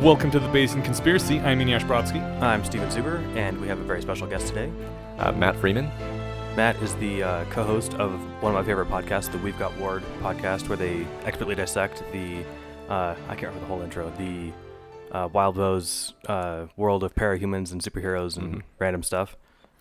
Welcome to the Bayesian Conspiracy. I'm Eneasz Brodski. I'm Steven Zuber, and we have a very special guest today. Uh, Matt Freeman. Matt is the uh, co-host of one of my favorite podcasts, the We've Got Ward podcast, where they expertly dissect the uh, I can't remember the whole intro, the uh, Wildbow's uh, world of parahumans and superheroes and Mhm. random stuff.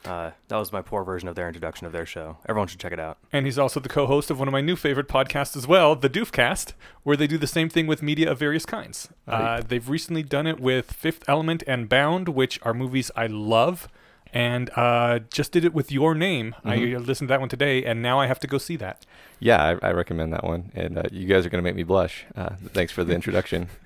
Uh, that was my poor version of their introduction of their show. Everyone should check it out. And he's also the co host of one of my new favorite podcasts as well, The Doofcast, where they do the same thing with media of various kinds. Uh, they've recently done it with Fifth Element and Bound, which are movies I love. And uh, just did it with your name. I Mhm. listened to that one today, and now I have to go see that. Yeah, I, I recommend that one. And uh, you guys are going to make me blush. Uh, thanks for the introduction.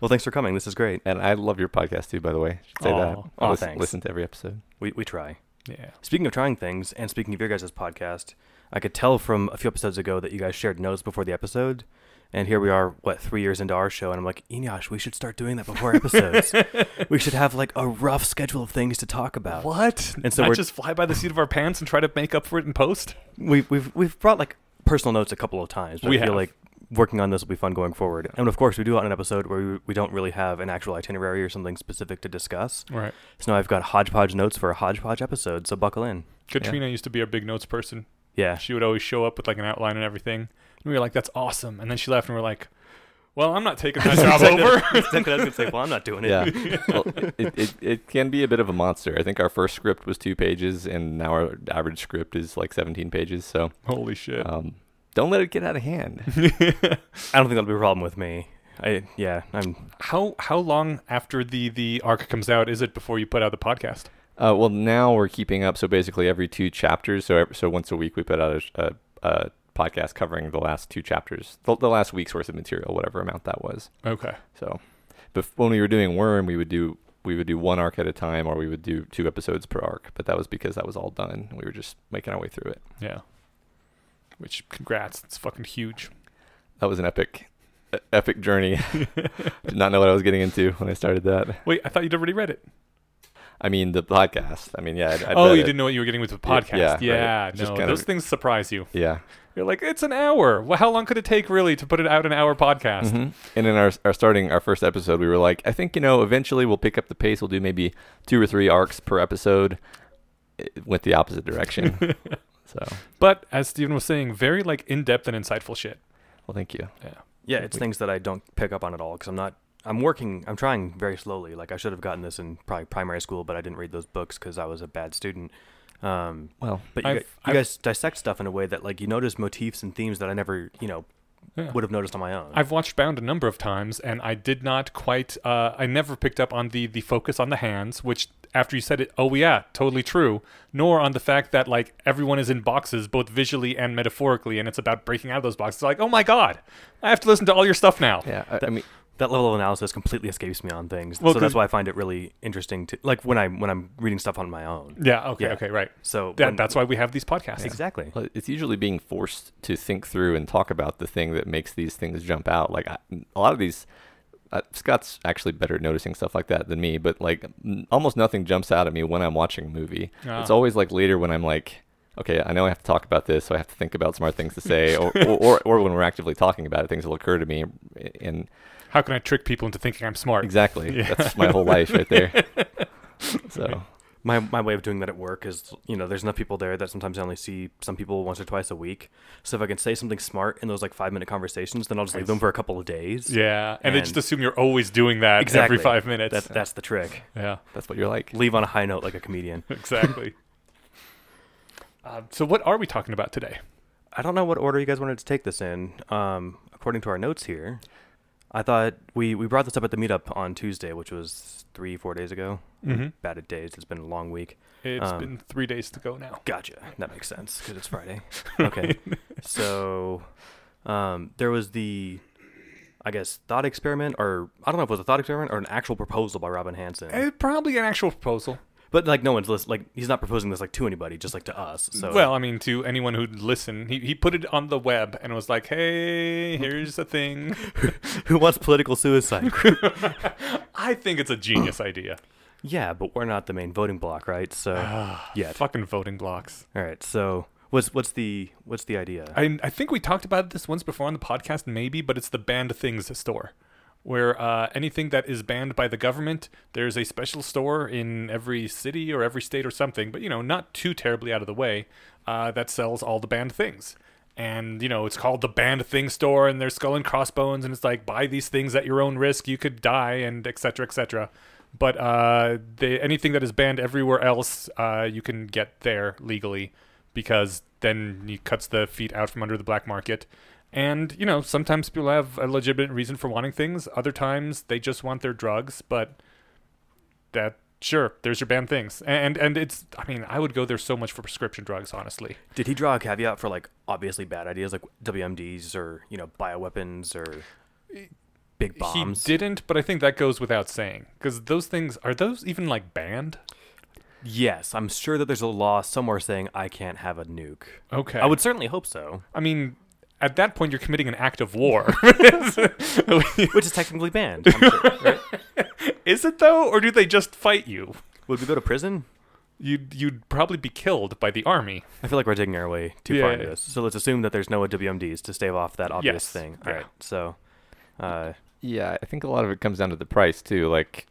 Well, thanks for coming. This is great. And I love your podcast too, by the way. I should say that. Aw. I Aw, listen, thanks. listen to every episode. We we try. Yeah. Speaking of trying things, and speaking of your guys' podcast, I could tell from a few episodes ago that you guys shared notes before the episode. And here we are, what, three years into our show, and I'm like, Eneasz, we should start doing that before episodes. we should have like a rough schedule of things to talk about. What? And so Not we're- just fly by the seat of our pants and try to make up for it in post? We've we've we've brought like personal notes a couple of times, but We I feel have. like working on this will be fun going forward. And of course, we do it on an episode where we, we don't really have an actual itinerary or something specific to discuss. Right. So now I've got hodgepodge notes for a hodgepodge episode. So buckle in. Katrina used to be our big notes person. Yeah. She would always show up with like an outline and everything. And we were like, that's awesome. And then she left and we are like, well, I'm not taking that job over. Exactly. I was gonna say, well, I'm not doing it. Yeah. well, it, it, it can be a bit of a monster. I think our first script was two pages, and now our average script is like 17 pages. So Holy shit. um, don't let it get out of hand. I don't think that'll be a problem with me. I yeah, I'm how how long after the the arc comes out is it before you put out the podcast? Uh, well, now we're keeping up. So basically, every two chapters. So ev- so once a week, we put out a, a, a podcast covering the last two chapters, the, the last week's worth of material, whatever amount that was. Okay. So, but when we were doing Worm, we would do we would do one arc at a time, or we would do two episodes per arc. But that was because that was all done. We were just making our way through it. Yeah. Which congrats, it's fucking huge. That was an epic, epic journey. Did not know what I was getting into when I started that. Wait, I thought you'd already read it. I mean, the podcast. I mean, yeah. I'd, I'd oh, you it. didn't know what you were getting with the Yeah, yeah, podcast. right. Yeah, Just no, those of- things surprise you. Yeah. You're like, it's an hour. Well, how long could it take really to put it out an hour podcast? Mhm. And in our our starting our first episode, we were like, I think you know, eventually we'll pick up the pace. We'll do maybe two or three arcs per episode. It went the opposite direction. so, But as Steven was saying, very like in depth and insightful shit. well, thank you. yeah, Yeah, it's We- things that I don't pick up on at all because I'm not. I'm working. I'm trying very slowly. Like I should have gotten this in probably primary school, but I didn't read those books because I was a bad student. Um, Well, but you, I've- gu- you I've- guys dissect stuff in a way that like you notice motifs and themes that I never, you know, Yeah. would have noticed on my own. I've watched Bound a number of times, and I did not quite. Uh, I never picked up on the the focus on the hands, which after you said it, oh yeah, totally true. Nor on the fact that like everyone is in boxes, both visually and metaphorically, and it's about breaking out of those boxes. Like, oh my god, I have to listen to all your stuff now. yeah. I, I mean, that level of analysis completely escapes me on things. Well, so 'cause- that's why I find it really interesting to like when I when I'm reading stuff on my own. Yeah. Okay. Yeah. Okay. Right. So That, when- that's why we have these podcasts. exactly. well, it's usually being forced to think through and talk about the thing that makes these things jump out. Like I, a lot of these. Uh, Scott's actually better at noticing stuff like that than me, but like n- almost nothing jumps out at me when I'm watching a movie. It's Ah. always like later when I'm like, okay, I know I have to talk about this, so I have to think about smart things to say, or, or, or, or when we're actively talking about it, things will occur to me. And How can I trick people into thinking I'm smart? exactly, Yeah. that's my whole life right there. So My my way of doing that at work is you know there's enough people there that sometimes I only see some people once or twice a week. So if I can say something smart in those like five minute conversations, then I'll just leave them for a couple of days. Yeah, and, they just assume you're always doing that Exactly. every five minutes. That's that's the trick. yeah, that's what you're like. Leave on a high note like a comedian. exactly. uh, so, what are we talking about today? I don't know what order you guys wanted to take this in. Um, according to our notes here, I thought we we brought this up at the meetup on Tuesday, which was three four days ago. Mhm. Bad at days. It's been a long week. It's Um, been three days to go now. Gotcha. That makes sense because it's Friday. Okay. so, um, there was the, I guess, thought experiment, or I don't know if it was a thought experiment or an actual proposal by Robin Hanson. Probably an actual proposal. But like, no one's list- like he's not proposing this like to anybody, just like to us. So well, I mean, to anyone who'd listen, he, he put it on the web and was like, "Hey, here's a thing." who wants political suicide? I think it's a genius idea. yeah, but we're not the main voting block, right? So, yeah. Fucking voting blocks. All right. So, what's what's the what's the idea? I I think we talked about this once before on the podcast, maybe, but it's the banned things store, where uh, anything that is banned by the government, there's a special store in every city or every state or something, but you know, not too terribly out of the way, uh, that sells all the banned things. And you know, it's called the banned thing store, and there's skull and crossbones, and it's like buy these things at your own risk, you could die, and etc. etc. But uh, they, anything that is banned everywhere else, uh, you can get there legally because then he cuts the feet out from under the black market. And, you know, sometimes people have a legitimate reason for wanting things. Other times they just want their drugs, but that sure, there's your banned things. And and it's I mean, I would go there so much for prescription drugs, honestly. Did he draw a caveat for like obviously bad ideas like WMDs or you know bioweapons or big bombs? He didn't, but I think that goes without saying because those things are those even like banned? Yes, I'm sure that there's a law somewhere saying I can't have a nuke. Okay. I would certainly hope so, I mean, at that point you're committing an act of war. which is technically banned. Sure, right? is it though, or do they just fight you? Would we go to prison? You'd you'd probably be killed by the army. I feel like we're digging our way too far Yeah, into this. So let's assume that there's no WMDs to stave off that obvious Yes, thing. All yeah. right. So, uh, Yeah, I think a lot of it comes down to the price too. Like,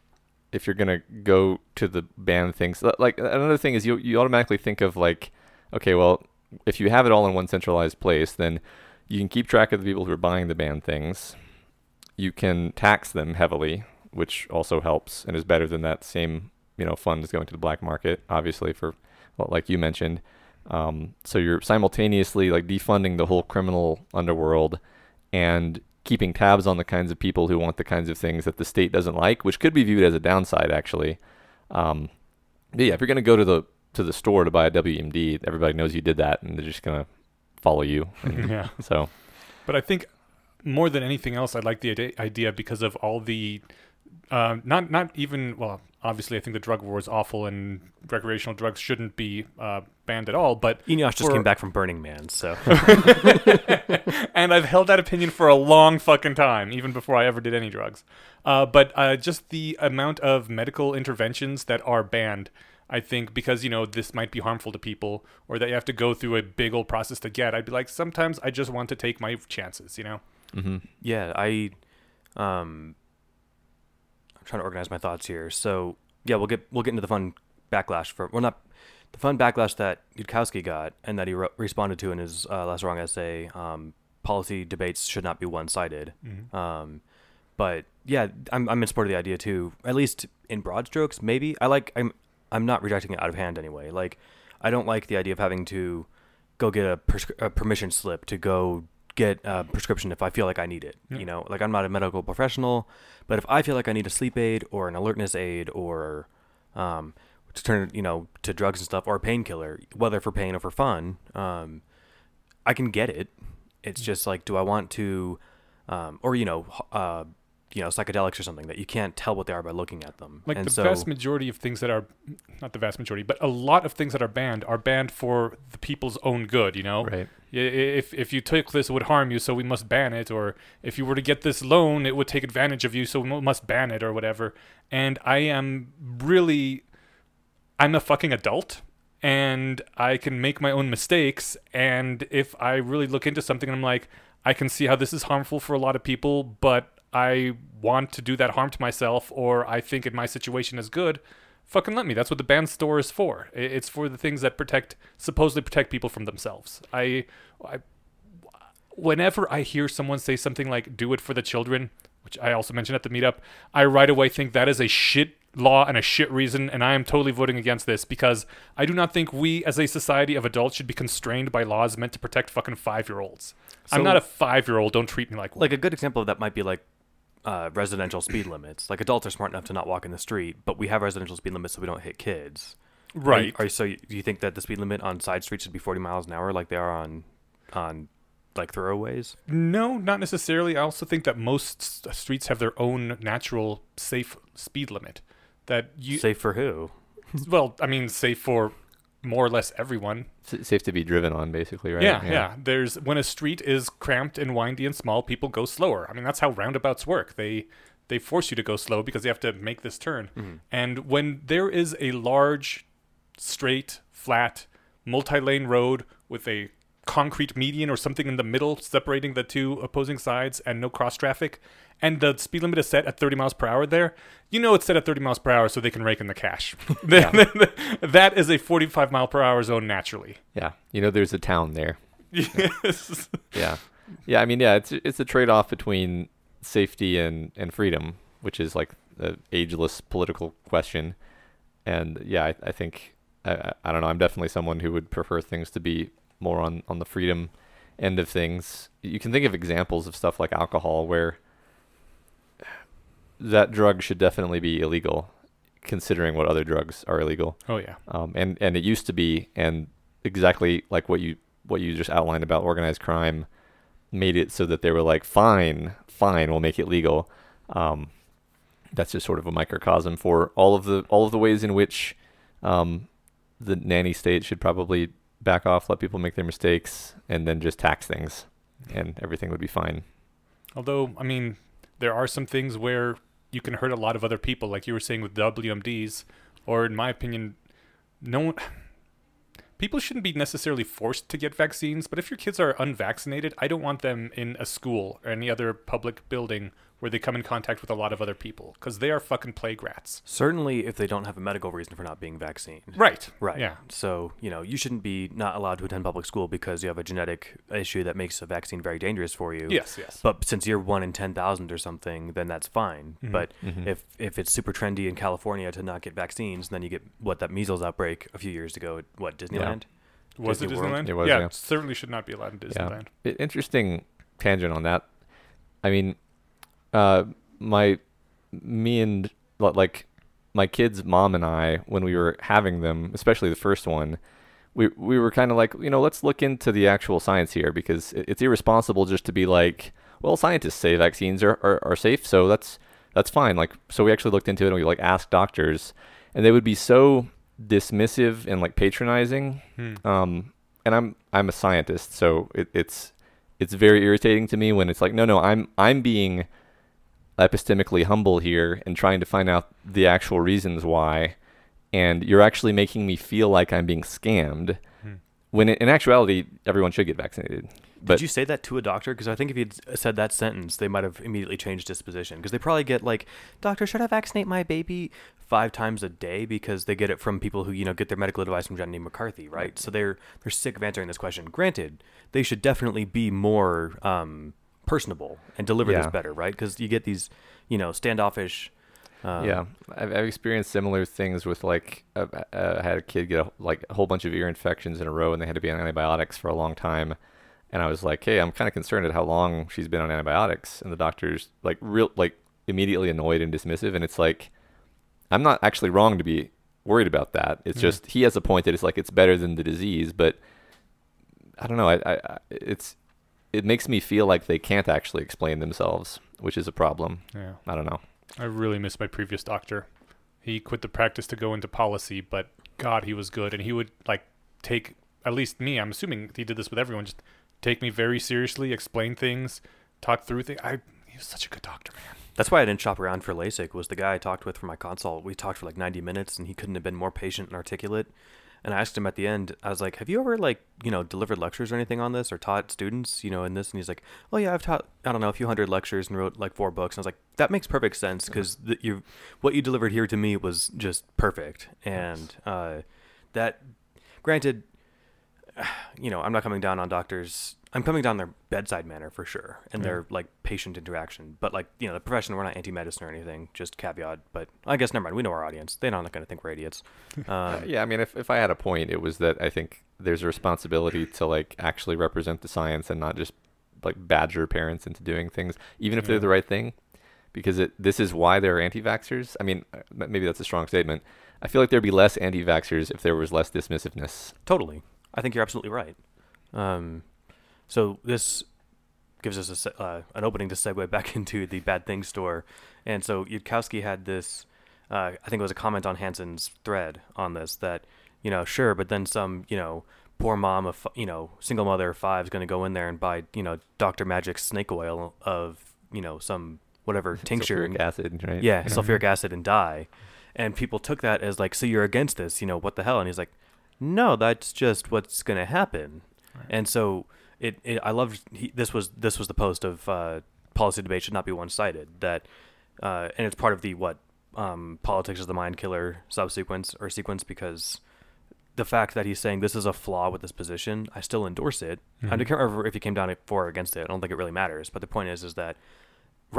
if you're gonna go to the banned things, like another thing is you you automatically think of like, okay, well, if you have it all in one centralized place, then you can keep track of the people who are buying the banned things. You can tax them heavily, which also helps and is better than that same you know funds going to the black market, obviously for, well, like you mentioned. Um, so you're simultaneously like defunding the whole criminal underworld and keeping tabs on the kinds of people who want the kinds of things that the state doesn't like, which could be viewed as a downside actually. Um, but yeah, if you're gonna go to the to the store to buy a WMD, everybody knows you did that, and they're just gonna follow you. And yeah. so But I think more than anything else, I like the idea because of all the, um, not not even well, obviously I think the drug war is awful and recreational drugs shouldn't be uh, banned at all. But Eneasz just For- came back from Burning Man, so and I've held that opinion for a long fucking time, even before I ever did any drugs. Uh, but uh, just the amount of medical interventions that are banned, I think, because you know this might be harmful to people, or that you have to go through a big old process to get. I'd be like, sometimes I just want to take my chances, you know. hmm yeah, I, um, I'm trying to organize my thoughts here. So yeah, we'll get we'll get into the fun backlash for well not the fun backlash that Yudkowsky got and that he re- responded to in his uh, Less Wrong essay. Um, policy debates should not be one sided. Um, but yeah, I'm I'm in support of the idea too. At least in broad strokes, maybe I like I'm I'm not rejecting it out of hand anyway. Like I don't like the idea of having to go get a, a permission slip to go get a prescription if I feel like I need it. Yeah. You know, like I'm not a medical professional, but if I feel like I need a sleep aid or an alertness aid or um, to turn you know to drugs and stuff or a painkiller, whether for pain or for fun, um, I can get it. It's just like, do I want to, um, or you know, uh, you know, psychedelics or something that you can't tell what they are by looking at them. Like and the so, vast majority of things that are, not the vast majority, but a lot of things that are banned are banned for the people's own good. You know, right. If if you took this, it would harm you, so we must ban it. Or if you were to get this loan, it would take advantage of you, so we must ban it, or whatever. And I am really, I'm a fucking adult, and I can make my own mistakes. And if I really look into something, and I'm like, I can see how this is harmful for a lot of people, but I want to do that harm to myself, or I think in my situation is good. Fucking let me. That's what the banned store is for. It's for the things that protect, supposedly protect people from themselves. I, I, whenever I hear someone say something like "do it for the children," which I also mentioned at the meetup, I right away think that is a shit law and a shit reason, and I am totally voting against this because I do not think we, as a society of adults, should be constrained by laws meant to protect fucking five-year-olds. I'm not a five-year-old. Don't treat me like one. like a good example of that might be like uh, residential speed limits. Like adults are smart enough to not walk in the street, but we have residential speed limits so we don't hit kids. Are you- right. Are, so you, do you think that the speed limit on side streets should be 40 miles an hour like they are on on like thoroughways? No, not necessarily. I also think that most s- streets have their own natural safe speed limit. That you Safe for who? well, I mean, safe for more or less everyone. S- safe to be driven on, basically, right? Yeah, yeah, There's when a street is cramped and windy and small, people go slower. I mean, that's how roundabouts work. They they force you to go slow because you have to make this turn. Mm-hmm. And when there is a large, straight, flat, multi-lane road with a concrete median or something in the middle separating the two opposing sides and no cross traffic, and the speed limit is set at 30 miles per hour there, you know it's set at 30 miles per hour so they can rake in the cash. that is a 45 mile per hour zone naturally. Yeah, you know, there's a town there. Yes. Yeah, yeah. I mean, yeah, it's it's a trade off between safety and and freedom, which is like an ageless political question. And yeah, I, I think I, I I don't know. I'm definitely someone who would prefer things to be more on on the freedom end of things. You can think of examples of stuff like alcohol where that drug should definitely be illegal, considering what other drugs are illegal. oh yeah. um, and and it used to be, and exactly like what you what you just outlined about organized crime made it so that they were like, fine, fine, we'll make it legal. Um, that's just sort of a microcosm for all of the all of the ways in which um, the nanny state should probably back off, let people make their mistakes, and then just tax things, and everything would be fine. Although, I mean, there are some things where you can hurt a lot of other people, like you were saying with WMDs, or in my opinion, no one. People shouldn't be necessarily forced to get vaccines, but if your kids are unvaccinated, I don't want them in a school or any other public building where they come in contact with a lot of other people, because they are fucking plague rats. Certainly, if they don't have a medical reason for not being vaccinated. Right. Right. Yeah. So, you know, you shouldn't be not allowed to attend public school because you have a genetic issue that makes a vaccine very dangerous for you. Yes, yes. But since you're one in 10,000 or something, then that's fine. Mhm. But Mhm. if if it's super trendy in California to not get vaccines, then you get what that measles outbreak a few years ago at what Disneyland? Was it Disney World? Disneyland? It was, yeah, yeah. it certainly should not be allowed in Disneyland. I- interesting tangent on that. I mean, uh, my, me and like my kid's mom and I, when we were having them, especially the first one, we we were kind of like, you know, let's look into the actual science here because it's irresponsible just to be like, well, scientists say vaccines are, are, are safe, so that's that's fine. Like, so we actually looked into it and we like asked doctors, and they would be so dismissive and like patronizing Hmm. um, and I'm I'm a scientist, so it, it's it's very irritating to me when it's like, no, no, I'm I'm being epistemically humble here and trying to find out the actual reasons why, and you're actually making me feel like I'm being scammed. Hmm. When in actuality, everyone should get vaccinated. But Did you say that to a doctor? Because I think if you'd said that sentence, they might have immediately changed disposition. Because they probably get like, "Doctor, should I vaccinate my baby?" five times a day because they get it from people who you know get their medical advice from Jenny McCarthy, right? So they're they're sick of answering this question. Granted, they should definitely be more um, personable and deliver this better, right? Because you get these, you know, standoffish. Um, yeah, I've, I've experienced similar things with like uh, uh, I had a kid get a, like a whole bunch of ear infections in a row, and they had to be on antibiotics for a long time. And I was like, hey, I'm kind of concerned at how long she's been on antibiotics, and the doctor's like real like immediately annoyed and dismissive, and it's like I'm not actually wrong to be worried about that. It's Mhm. just he has a point that it's like it's better than the disease, but I don't know. I, I it's it makes me feel like they can't actually explain themselves, which is a problem. Yeah. I don't know. I really miss my previous doctor. He quit the practice to go into policy, but God, he was good, and he would like take at least me. I'm assuming he did this with everyone. Just take me very seriously, explain things, talk through things. I he was such a good doctor, man. That's why I didn't shop around for LASIK. Was the guy I talked with for my consult? We talked for like 90 minutes, and he couldn't have been more patient and articulate. And I asked him at the end, I was like, "Have you ever like you know delivered lectures or anything on this, or taught students you know in this?" And he's like, "Oh yeah, I've taught I don't know a few hundred lectures and wrote like four books." And I was like, "That makes perfect sense because you what you delivered here to me was just perfect." And uh, that, granted, you know, I'm not coming down on doctors. I'm coming down their bedside manner for sure, and Yeah. their like patient interaction. But like you know, the profession, we're not anti-medicine or anything. Just caveat. But I guess never mind. We know our audience. They're not going to think we're idiots. Uh, Um, yeah, I mean, if, if I had a point, it was that I think there's a responsibility to like actually represent the science and not just like badger parents into doing things, even if Yeah. they're the right thing, because it this is why there are anti-vaxxers. I mean, uh, maybe that's a strong statement. I feel like there'd be less anti-vaxxers if there was less dismissiveness. Totally. I think you're absolutely right. Um, so this gives us a, uh, an opening to segue back into the bad things store. And so Yudkowsky had this, uh, I think it was a comment on Hanson's thread on this that, you know, sure, but then some, you know, poor mom of, you know, single mother of five is going to go in there and buy, you know, Dr. Magic's snake oil of, you know, some whatever tincture. Sulfuric acid, right? Yeah, sulfuric acid and die. And people took that as like, so you're against this, you know, what the hell? And he's like, no, that's just what's going to happen. Right. And so it, it I loved he, this was this was the post of uh, policy debate should not be one-sided. That, uh, and it's part of the what um, politics is the mind killer subsequence or sequence because the fact that he's saying this is a flaw with this position, I still endorse it. I Mhm. can't remember if he came down for or against it. I don't think it really matters. But the point is, is that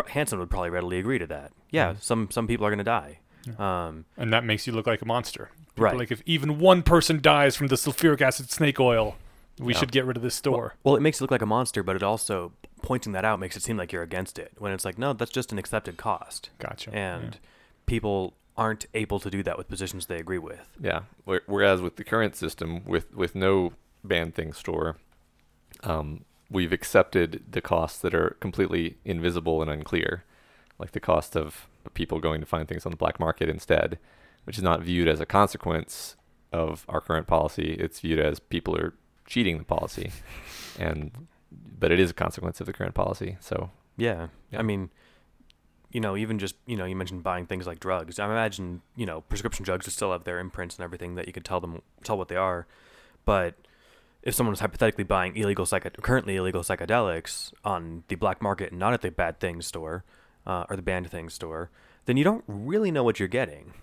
Hanson would probably readily agree to that. Yeah, Mhm. some some people are going to die. Um, and that makes you look like a monster. People Right. Like if even one person dies from the sulfuric acid snake oil, we Yeah. should get rid of this store. Well, it makes it look like a monster, but it also pointing that out makes it seem like you're against it. When it's like, no, that's just an accepted cost, gotcha. and people aren't able to do that with positions they agree with. Yeah. Whereas with the current system, with with no banned thing store, um, we've accepted the costs that are completely invisible and unclear, like the cost of people going to find things on the black market instead, which is not viewed as a consequence of our current policy. It's viewed as people are cheating the policy, and but it is a consequence of the current policy. So Yeah. Yeah. I mean, you know, even just, you know, you mentioned buying things like drugs. I imagine, you know, prescription drugs would still have their imprints and everything that you could tell them, tell what they are. But if someone was hypothetically buying illegal psycho- currently illegal psychedelics on the black market and not at the bad things store uh, or the banned things store, then you don't really know what you're getting.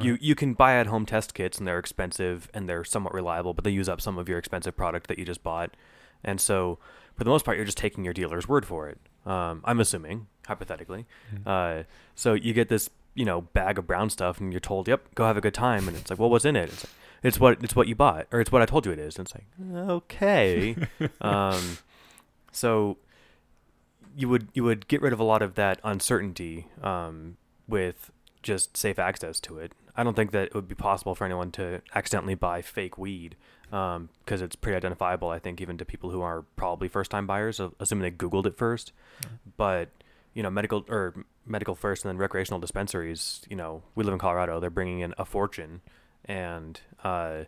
You you can buy at home test kits and they're expensive and they're somewhat reliable, but they use up some of your expensive product that you just bought. And so, for the most part, you're just taking your dealer's word for it. Um, I'm assuming, hypothetically. Uh, so you get this, you know, bag of brown stuff, and you're told, "Yep, go have a good time." And it's like, "Well, what's in it?" It's, like, it's what it's what you bought, or it's what I told you it is. And it's like, okay. um, so you would you would get rid of a lot of that uncertainty um, with just safe access to it. I don't think that it would be possible for anyone to accidentally buy fake weed because it's pretty identifiable. I think even to people who are probably first time buyers, assuming they Googled it first. But you know, medical or medical first, and then recreational dispensaries. You know, we live in Colorado. They're bringing in a fortune, and uh,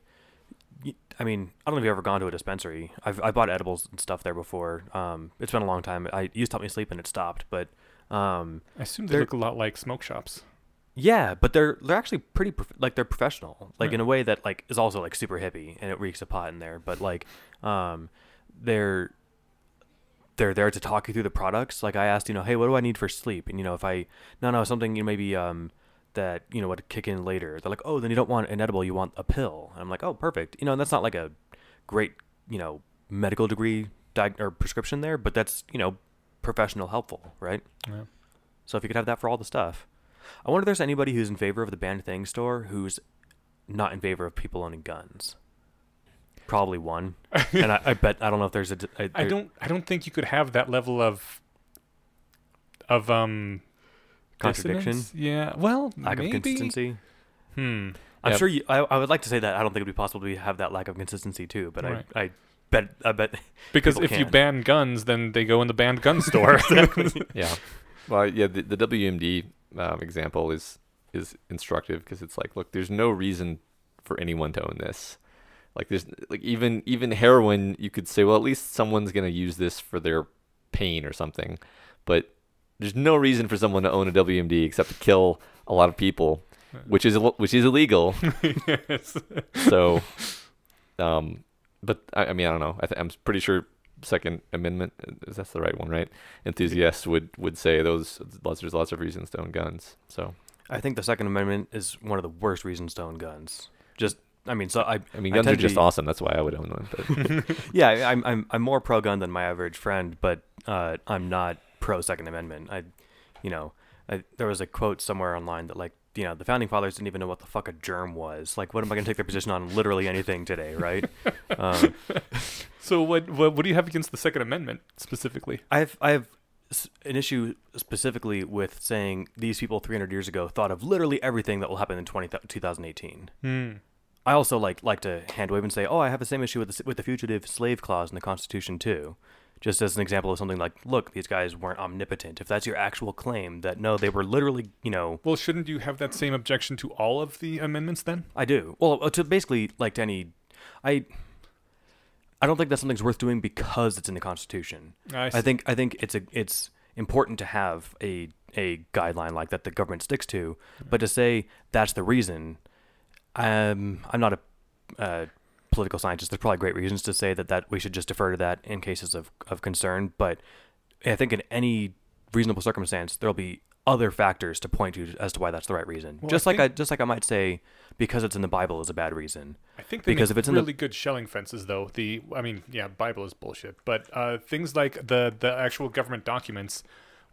I mean, I don't know if you've ever gone to a dispensary. I've I bought edibles and stuff there before. Um, it's been a long time. I it used to help me sleep, and it stopped. But um, I assume they look a lot like smoke shops. Yeah, but they're they're actually pretty prof- like they're professional, like Right. in a way that like is also like super hippie and it reeks of pot in there. But like, um, they're they're there to talk you through the products. Like I asked, you know, hey, what do I need for sleep? And you know, if I no no something you know, maybe um that you know would kick in later. They're like, oh, then you don't want an edible, you want a pill. And I'm like, oh, perfect. You know, and that's not like a great you know medical degree or prescription there, but that's you know professional helpful, right? Yeah. So if you could have that for all the stuff. I wonder if there's anybody who's in favor of the banned thing store who's not in favor of people owning guns. Probably one, and I, I bet I don't know if there's a. d- a- I there- don't. I don't think you could have that level of of um contradiction, dissonance. Yeah. Well, lack maybe. of consistency. Hmm. I'm Yeah. sure you. I, I would like to say that I don't think it'd be possible to have that lack of consistency too, but Right. I I bet I bet Because People if you can. ban guns, then they go in the banned gun store. Yeah. Well, yeah, the, the WMD um, example is is instructive because it's like, look, there's no reason for anyone to own this. Like, there's like even even heroin, you could say, well, at least someone's gonna use this for their pain or something, but there's no reason for someone to own a WMD except to kill a lot of people, which is which is illegal. yes. So, um, but I, I mean, I don't know. I th- I'm pretty sure Second Amendment is that's the right one, right? Enthusiasts would would say those lots there's lots of reasons to own guns. So I think the Second Amendment is one of the worst reasons to own guns. Just I mean, so I I mean, I guns are just be- awesome. That's why I would own one. But yeah, I- I'm I'm I'm more pro gun than my average friend, but uh, I'm not pro Second Amendment. I, you know, I, there was a quote somewhere online that like you know the founding fathers didn't even know what the fuck a germ was. Like, what am I gonna take their position on literally anything today, right? um, So what, what what do you have against the Second Amendment specifically? I have I have an issue specifically with saying these people 300 years ago thought of literally everything that will happen in 20, 2018. Hmm. I also like like to hand wave and say, oh, I have the same issue with the, with the fugitive slave clause in the Constitution too. Just as an example of something like, look, these guys weren't omnipotent. If that's your actual claim, that no, they were literally, you know, Well, shouldn't you have that same objection to all of the amendments then? I do. Well, uh, to basically like to any, I, I don't think that something's worth doing because it's in the Constitution. I, I think I think it's a it's important to have a a guideline like that the government sticks to, but to say that's the reason, um, I'm not a uh, political scientist. There's probably great reasons to say that that we should just defer to that in cases of of concern. But I think in any reasonable circumstance, there'll be other factors to point to as to why that's the right reason. Well, I just like think- I just like I might say because it's in the Bible is a bad reason. I think they Because if it's in the- really good Schelling fences, though. The I mean, yeah, Bible is bullshit, but uh, things like the the actual government documents,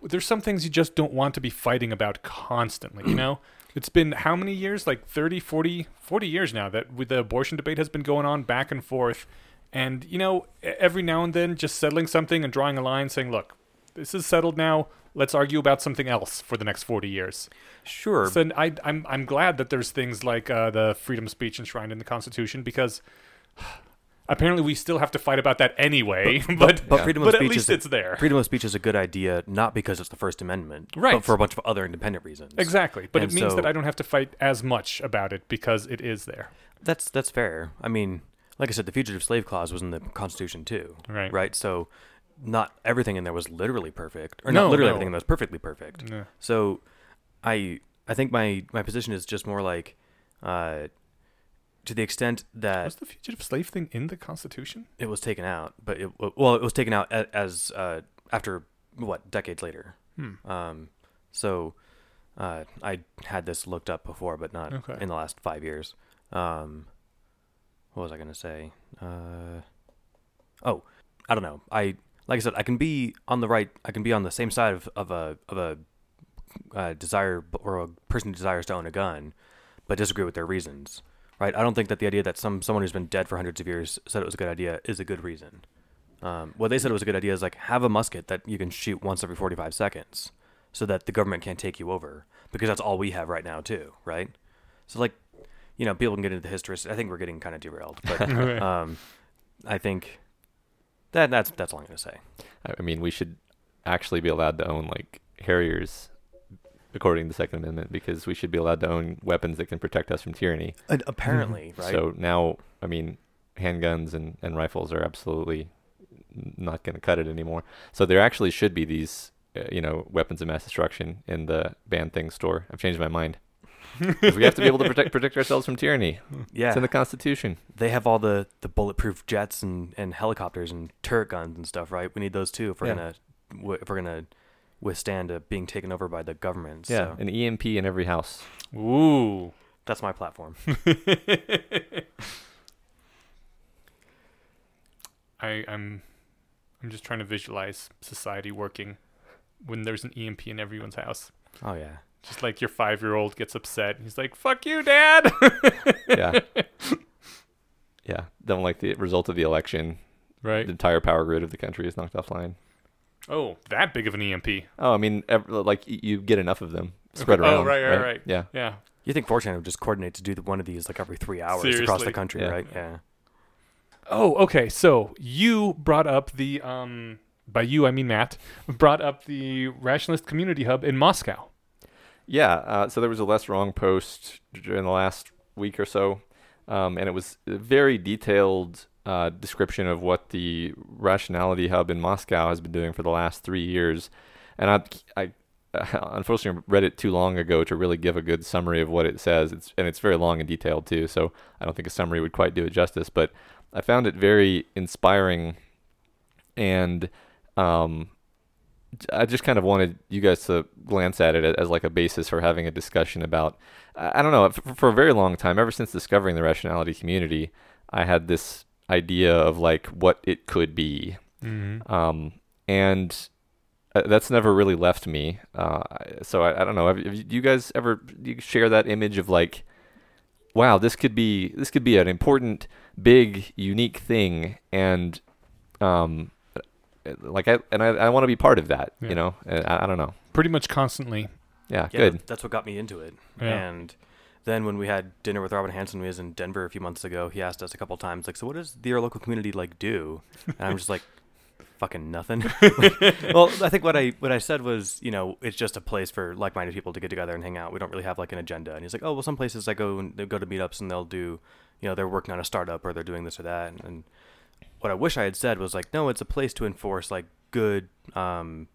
there's some things you just don't want to be fighting about constantly. You know, it's been how many years? Like 30, 40, 40 years now that with the abortion debate has been going on back and forth, and you know, every now and then just settling something and drawing a line, saying, look, this is settled now. Let's argue about something else for the next 40 years. Sure. So I, I'm I'm glad that there's things like uh, the freedom of speech enshrined in the Constitution because apparently we still have to fight about that anyway. But but freedom of but at speech least is a- it's there. freedom of speech is a good idea not because it's the First Amendment, Right. but for a bunch of other independent reasons. Exactly, but And it means so- that I don't have to fight as much about it because it is there. That's that's fair. I mean, like I said, the fugitive slave clause was in the Constitution too. Right. Right. So not everything in there was literally perfect, or No, not literally no. everything in there was perfectly perfect. Yeah. So I I think my my position is just more like uh, to the extent that Was the fugitive slave thing in the Constitution? it was taken out, but it well it was taken out as uh, after what decades later. Hmm. Um, so uh, I had this looked up before, but not Okay. in the last five years. Um, what was I gonna say? Uh, oh, I don't know. I like I said, I can be on the right. I can be on the same side of, of a of a uh, desire or a person who desires to own a gun, but disagree with their reasons. Right? I don't think that the idea that some someone who's been dead for hundreds of years said it was a good idea is a good reason. Um, what they said it was a good idea is like have a musket that you can shoot once every 45 seconds, so that the government can't take you over because that's all we have right now too, right? So like, you know, people can get into the history. I think we're getting kind of derailed, but um, I think that that's that's all I'm gonna say. I I mean, we should actually be allowed to own like Harriers, according to the Second Amendment, because we should be allowed to own weapons that can protect us from tyranny. And apparently, right? So now, I mean, handguns and, and rifles are absolutely not going to cut it anymore. So there actually should be these, uh, you know, weapons of mass destruction in the banned things store. I've changed my mind. 'Cause we have to be able to protect protect ourselves from tyranny. yeah, It's in the Constitution. they have all the, the bulletproof jets and, and helicopters and turret guns and stuff, right? We need those too if we're Yeah. gonna if we're gonna withstand uh, being taken over by the government. Yeah, so an EMP in every house. Ooh. that's my platform. I, I'm I'm just trying to visualize society working when there's an EMP in everyone's house. Oh yeah, Just like your five year old gets upset. He's like, fuck you, dad. Yeah. yeah. Don't like the result of the election. right. The entire power grid of the country is knocked offline. Oh, that big of an EMP. Oh, I mean, ev- like you get enough of them spread Okay. Oh, around. right, right, right. Yeah. Yeah. you think Fortune would just coordinate to do the, one of these like every three hours across the country, Yeah. right? Yeah. Oh, okay. So you brought up the um by you I mean Matt brought up the Rationalist Community Hub in Moscow. Yeah. Uh, so there was a less wrong post during the last week or so, um, and it was a very detailed uh, description of what the Rationality Hub in Moscow has been doing for the last three years. And I, I unfortunately read it too long ago to really give a good summary of what it says. It's and it's very long and detailed too. So I don't think a summary would quite do it justice. But I found it very inspiring, and um, I just kind of wanted you guys to glance at it as like a basis for having a discussion about. I don't know. For, for a very long time, ever since discovering the rationality community, I had this idea of like what it could be, Mm-hmm. um, and uh, that's never really left me. Uh, so I, I don't know. Have, have you guys ever you share that image of like, wow, this could be this could be an important, big, unique thing, and um, like I and I, I want to be part of that. Yeah. You know, I, I don't know. Pretty much constantly. Yeah, Yeah, good. That's what got me into it. Yeah. And then when we had dinner with Robin Hanson, we was in Denver a few months ago. He asked us a couple times, like, "So what does your local community like do?" And I'm just like, "Fucking nothing." well, I think what I what I said was, you know, it's just a place for like-minded people to get together and hang out. We don't really have like an agenda. And he's like, "Oh, well, some places I go and they go to meetups and they'll do, you know, they're working on a startup or they're doing this or that." And, and what I wish I had said was like, "No, it's a place to enforce like good." Um,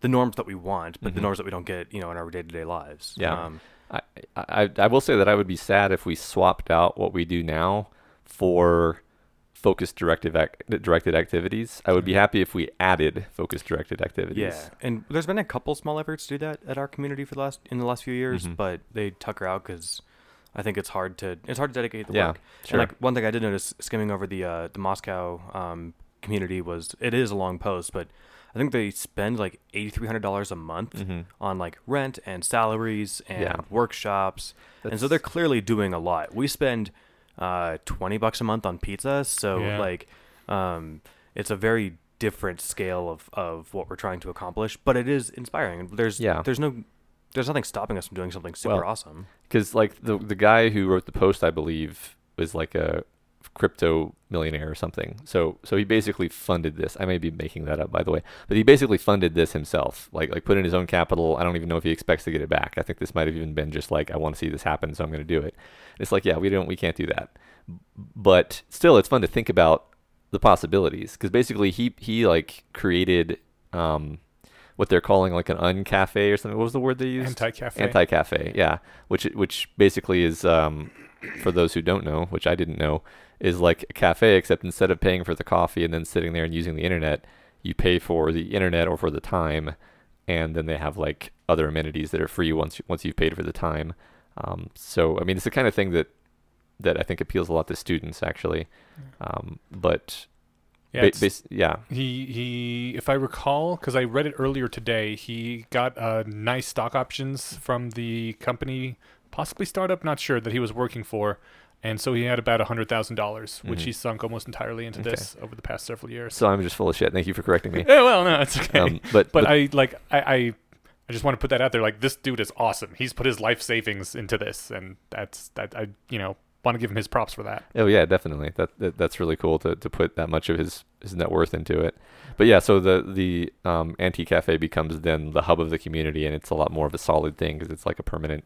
the norms that we want, but the Mhm. norms that we don't get, you know, in our day-to-day lives. Yeah. Um, I, I I will say that I would be sad if we swapped out what we do now for focused directive ac- directed activities. I would be happy if we added focused directed activities. Yeah, and there's been a couple small efforts to do that at our community for the last in the last few years, Mhm. but they tucker out because I think it's hard to it's hard to dedicate the Yeah, work. sure. And like one thing I did notice skimming over the uh, the Moscow um, community was it is a long post, but I think they spend like eighty three hundred dollars a month Mhm. on like rent and salaries and Yeah. workshops, and so they're clearly doing a lot. We spend uh, twenty bucks a month on pizza, so Yeah. like um, it's a very different scale of, of what we're trying to accomplish, but it is inspiring. There's Yeah. there's no there's nothing stopping us from doing something super Well, awesome. because like the the guy who wrote the post, I believe, was like a crypto millionaire or something. So so he basically funded this. I may be making that up, by the way, but he basically funded this himself. Like like put in his own capital. I don't even know if he expects to get it back. I think this might have even been just like I want to see this happen, so I'm going to do it. It's like yeah, we don't we can't do that, but still, it's fun to think about the possibilities because basically he he like created um what they're calling like an uncafe or something. What was the word they used? Anti-cafe. Anti-cafe, yeah. Which which basically is um, for those who don't know, which I didn't know, is like a cafe except instead of paying for the coffee and then sitting there and using the internet, you pay for the internet or for the time, and then they have like other amenities that are free once once you've paid for the time. Um, so I mean, it's the kind of thing that that I think appeals a lot to students actually. Um, but Yeah, ba- bas- yeah, He he, if I recall, because I read it earlier today, he got uh, nice stock options from the company, possibly startup, not sure that he was working for, and so he had about a hundred thousand dollars, which Mhm. he sunk almost entirely into Okay. this over the past several years. so I'm just full of shit. Thank you for correcting me. yeah, well, no, it's okay. Um, but but I like I, I I just want to put that out there. Like this dude is awesome. He's put his life savings into this, and that's that. I you know want to give him his props for that. Oh yeah, definitely. That, that that's really cool to, to put that much of his, his net worth into it. But yeah, so the the um, anti cafe becomes then the hub of the community, and it's a lot more of a solid thing because it's like a permanent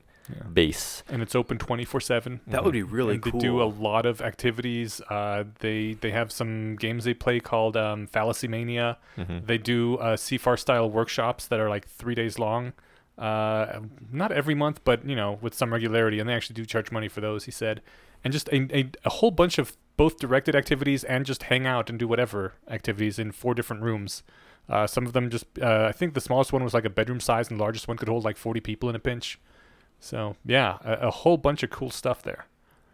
base. And it's open twenty four seven. That would be really and cool. They do a lot of activities. Uh, they they have some games they play called um, Fallacy Mania. Mhm. They do uh, CFAR style workshops that are like three days long. Uh, not every month, but you know, with some regularity, and they actually do charge money for those. He said, and just a, a, a whole bunch of both directed activities and just hang out and do whatever activities in four different rooms. Uh, some of them just, uh, I think the smallest one was like a bedroom size, and the largest one could hold like 40 people in a pinch. So yeah, a, a whole bunch of cool stuff there.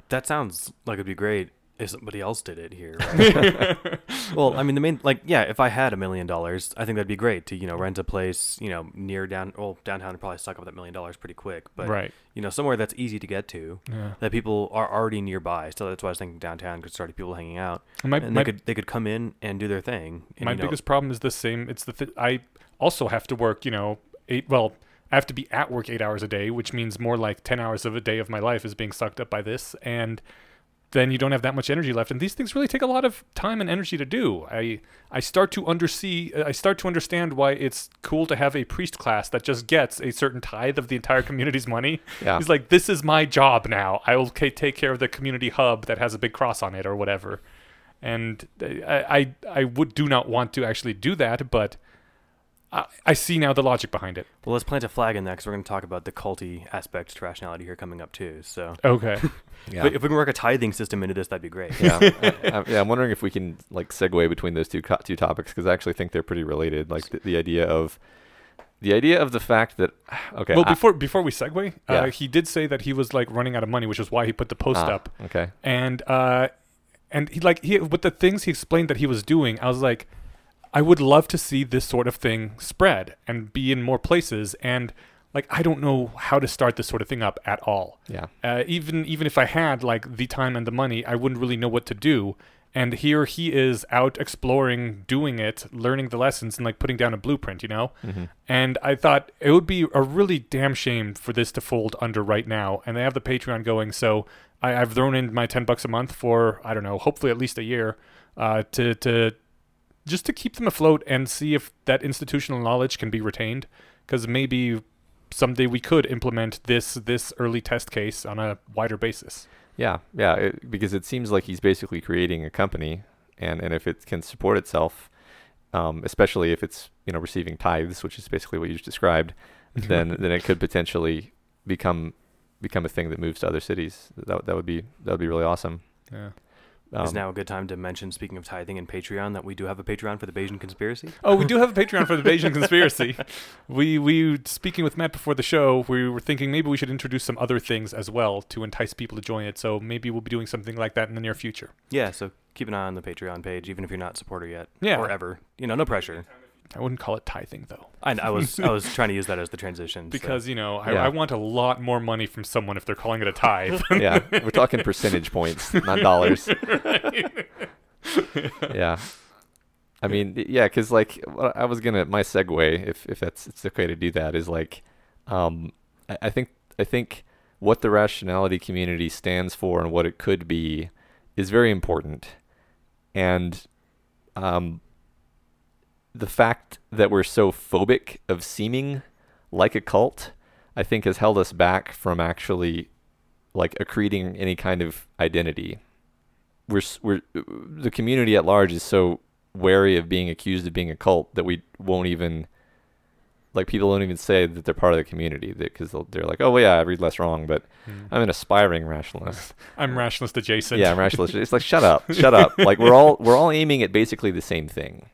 That sounds like it'd be great if somebody else did it here. Right? well, I mean, the main like yeah, if I had a million dollars, I think that'd be great to you know rent a place you know near down well downtown would probably suck up that million dollars pretty quick, but right. you know somewhere that's easy to get to Yeah. that people are already nearby. So that's why I was thinking downtown could start people hanging out, My, and my, they could they could come in and do their thing. And, my you know, biggest problem is the same. It's the th- I also have to work. You know, eight. Well, I have to be at work eight hours a day, which means more like ten hours of a day of my life is being sucked up by this, and then you don't have that much energy left. And these things really take a lot of time and energy to do. I I start to undersee. I start to understand why it's cool to have a priest class that just gets a certain tithe of the entire community's money. Yeah. He's like, this is my job now. I will ca- take care of the community hub that has a big cross on it or whatever. And uh, I, I, I would do not want to actually do that, but I, I see now the logic behind it. well, let's plant a flag in that because we're going to talk about the culty aspect to rationality here coming up too. So Okay. Yeah. but if we can work a tithing system into this, that'd be great. yeah, I, I, yeah. I'm wondering if we can like segue between those two co- two topics because I actually think they're pretty related. Like the, the idea of the idea of the fact that okay, well, I- before before we segue, Yeah. uh, he did say that he was like running out of money, which is why he put the post ah, up. Okay. and uh and he like he with the things he explained that he was doing i was like i would love to see this sort of thing spread and be in more places and like i don't know how to start this sort of thing up at all Yeah. uh, even even if i had like the time and the money i wouldn't really know what to do and here he is out exploring doing it learning the lessons and like putting down a blueprint you know hmm and I thought it would be a really damn shame for this to fold under right now. And they have the Patreon going, so I, I've thrown in my ten bucks a month for I don't know, hopefully at least a year, uh, to to just to keep them afloat and see if that institutional knowledge can be retained. Because maybe someday we could implement this this early test case on a wider basis. Yeah, yeah, it, because it seems like he's basically creating a company, and and if it can support itself, um, especially if it's you know receiving tithes, which is basically what you just described, then then it could potentially become become a thing that moves to other cities. That that would be that would be really awesome. Yeah. Is Um, now a good time to mention, speaking of tithing and Patreon, that we do have a Patreon for the Bayesian Conspiracy. Oh, we do have a Patreon for the Bayesian Conspiracy. We we speaking with Matt before the show, we were thinking maybe we should introduce some other things as well to entice people to join it. So maybe we'll be doing something like that in the near future. Yeah, so keep an eye on the Patreon page, even if you're not a supporter yet. Yeah. Or ever. You know, no pressure. I wouldn't call it tithing though, I, I was I was trying to use that as the transition. so- because you know I, Yeah. I want a lot more money from someone if they're calling it a tithe. yeah, we're talking percentage points, not dollars. yeah. I mean, yeah, because like I was gonna my segue, if if that's it's okay to do that, is like, um, I, I think I think what the rationality community stands for and what it could be is very important, and um, the fact that we're so phobic of seeming like a cult, I think, has held us back from actually like accreting any kind of identity. We're we're the community at large is so wary of being accused of being a cult that we won't even like people don't even say that they're part of the community because they're like, oh well, yeah, I read less wrong, but hmm. I'm an aspiring rationalist. I'm rationalist adjacent. yeah, I'm rationalist. It's like shut up, shut up. Like we're all we're all aiming at basically the same thing.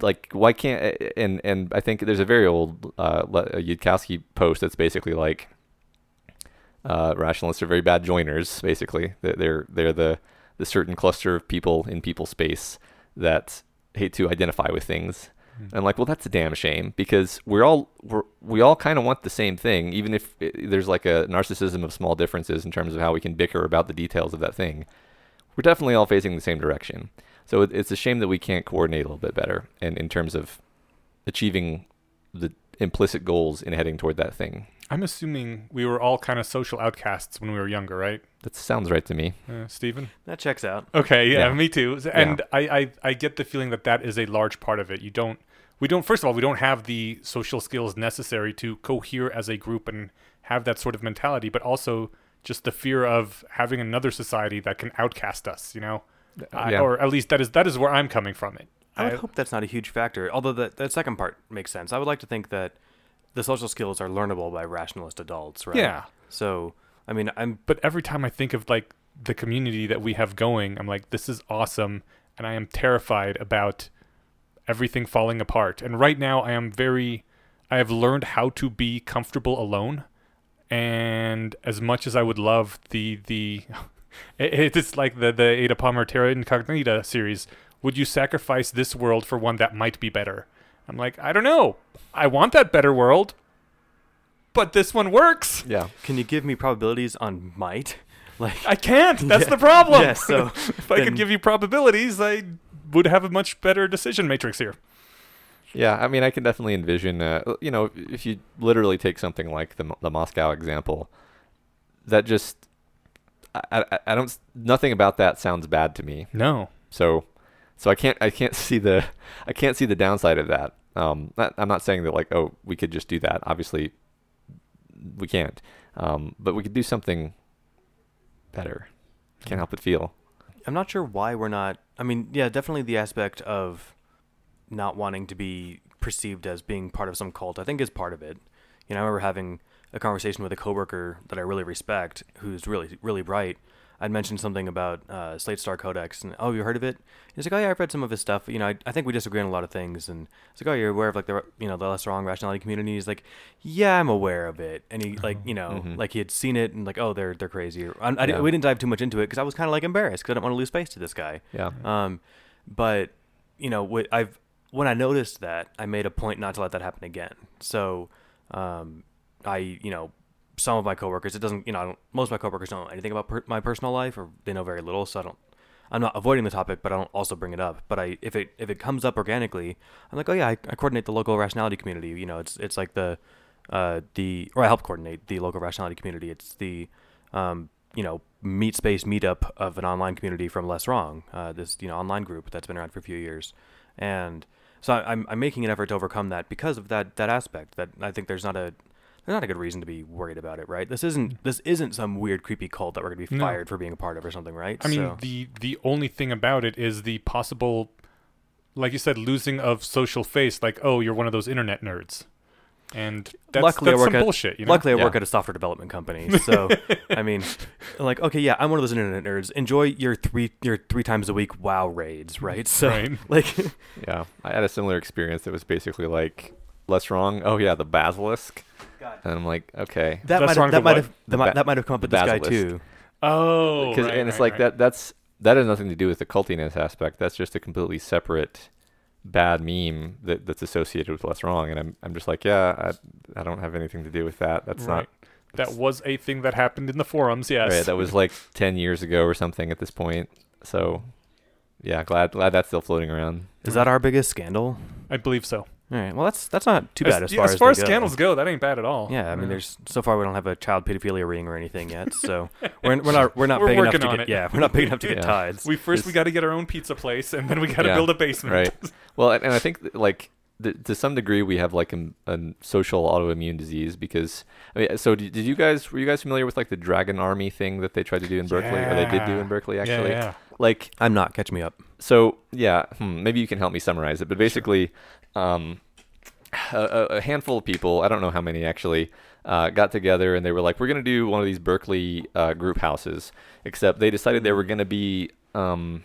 Like why can't and and I think there's a very old uh, Yudkowsky post that's basically like uh, rationalists are very bad joiners. Basically, they're they're, the the certain cluster of people in people space that hate to identify with things. Hmm. And like, well, that's a damn shame because we're all we're, we all kind of want the same thing, even if i there's like a narcissism of small differences in terms of how we can bicker about the details of that thing. We're definitely all facing the same direction. So it, it's a shame that we can't coordinate a little bit better, and in terms of achieving the implicit goals in heading toward that thing. I'm assuming we were all kind of social outcasts when we were younger, right, That sounds right to me. uh, Steven? that checks out. Okay, yeah, Yeah. me too. And I, I, I get the feeling that that is a large part of it. You don't, we don't. First of all, we don't have the social skills necessary to cohere as a group and have that sort of mentality. But also, just the fear of having another society that can outcast us. You know, I, Yeah. or at least that is that is where I'm coming from. It. I would I- hope that's not a huge factor. Although the that second part makes sense. I would like to think that the social skills are learnable by rationalist adults, right? Yeah. So I mean, I'm But every time I think of like the community that we have going, I'm like, this is awesome, and I am terrified about everything falling apart. And right now, I am very, I have learned how to be comfortable alone. And as much as I would love the the, it, it's like the the Ada Palmer Terra Incognita series. Would you sacrifice this world for one that might be better? I'm like, I don't know. I want that better world, but this one works. Yeah. can you give me probabilities on might? Like I can't. That's Yeah. the problem. Yeah, so if I could give you probabilities, I would have a much better decision matrix here. Yeah, I mean, I can definitely envision, uh, you know, if you literally take something like the, the Moscow example, that just, I, I, I don't, nothing about that sounds bad to me. No. So, so I can't, I can't see the, I can't see the downside of that. Um, not, I'm not saying that like, oh, we could just do that. Obviously, we can't. Um, but we could do something better. Can't help but feel. I'm not sure why we're not. I mean, yeah, definitely the aspect of not wanting to be perceived as being part of some cult. I think is part of it. You know, I remember having a conversation with a coworker that I really respect, who's really really bright. I'd mentioned something about uh, Slate Star Codex, and oh, you heard of it? He's like, oh yeah, I've read some of his stuff. You know, I, I think we disagree on a lot of things, and it's like, oh, you're aware of like the you know the less wrong rationality community. He's like, yeah, I'm aware of it, and he like you know Mhm. like he had seen it and like, oh, they're they're crazy. I, I, Yeah. We didn't dive too much into it because I was kind of like embarrassed because I didn't want to lose face to this guy. Yeah. Um, but you know, what I've when I noticed that, I made a point not to let that happen again. So, um, I you know, some of my coworkers, it doesn't you know, most of my coworkers don't know anything about per- my personal life or they know very little, so I don't. I'm not avoiding the topic, but I don't also bring it up. But I, if it if it comes up organically, I'm like, oh yeah, I, I coordinate the local rationality community. You know, it's it's like the, uh, the or I help coordinate the local rationality community. It's the, um, you know, meet space meetup of an online community from Less Wrong. Uh, this you know online group that's been around for a few years, and so I, I'm I'm making an effort to overcome that because of that that aspect. That I think there's not a there's not a good reason to be worried about it, right? This isn't this isn't some weird creepy cult that we're gonna be No. fired for being a part of or something, right? I mean, So- the the only thing about it is the possible, like you said, losing of social face. Like, oh, you're one of those internet nerds. and that's, Luckily, I work some at- bullshit. You know? Luckily, I Yeah. work at a software development company, so I mean, like, okay, yeah, I'm one of those internet nerds. Enjoy your three your three times a week WoW raids, right? So, Right. like, Yeah, I had a similar experience. That was basically like less wrong. Oh yeah, the basilisk, and I'm like, okay, that might have, that might have that might, ba- that might have come up with this guy basilisk. too. oh, 'Cause- right, and it's right, like right. that. That's that has nothing to do with the cultiness aspect. That's just a completely separate bad meme that, that's associated with less wrong. And I'm I'm just like, yeah, I, I don't have anything to do with that. That's Right. not That was a thing that happened in the forums. Yes. right. That was like ten years ago or something at this point. So yeah, glad glad that's still floating around. Is that our biggest scandal? I believe so. All right. Well, that's that's not too bad as yeah, far as as far they as scandals go, that ain't bad at all. Yeah, I mean, Yeah. there's so far we don't have a child pedophilia ring or anything yet, so we're, we're not we're not We're big enough to get it. yeah we're not big enough to get Yeah. tides. We first we got to get our own pizza place, and then we got to Yeah, build a basement. right. Well, and, and I think that, like th- to some degree we have like a, a social autoimmune disease because I mean, so did, did you guys were you guys familiar with like the Dragon Army thing that they tried to do in Berkeley or they did do in Berkeley Yeah, actually? yeah. Like I'm not. Catch me up. so yeah, hmm, maybe you can help me summarize it. But basically, um, a, a handful of people, I don't know how many actually, uh, got together and they were like, we're going to do one of these Berkeley uh, group houses, except they decided they were going to be um,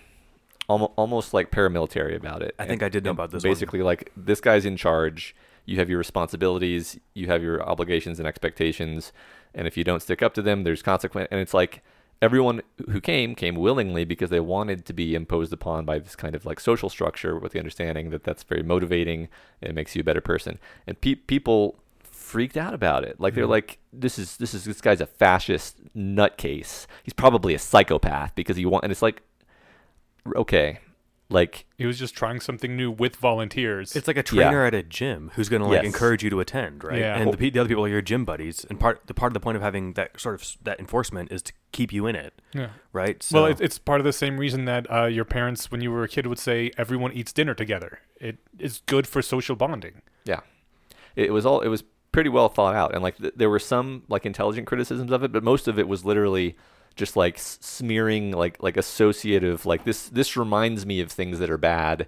almo- almost like paramilitary about it. I think I did know about this one. Basically, like this guy's in charge. You have your responsibilities, you have your obligations and expectations, and if you don't stick up to them, there's consequence. And it's like everyone who came came willingly because they wanted to be imposed upon by this kind of like social structure with the understanding that that's very motivating and it makes you a better person. And pe- people freaked out about it. Like they're Mhm. like this is this is this guy's a fascist nutcase. He's probably a psychopath because he want and it's like okay like He was just trying something new with volunteers. It's like a Yeah. trainer at a gym who's going to like Yes. encourage you to attend, right? Yeah. And the, pe- the other people are your gym buddies, and part the part of the point of having that sort of s- that enforcement is to keep you in it, yeah. right? So, Well, it, it's part of the same reason that uh, your parents, when you were a kid, would say everyone eats dinner together. It is good for social bonding. Yeah, it was all it was pretty well thought out, and like th- there were some like intelligent criticisms of it, but most of it was literally just like smearing like like associative like this this reminds me of things that are bad,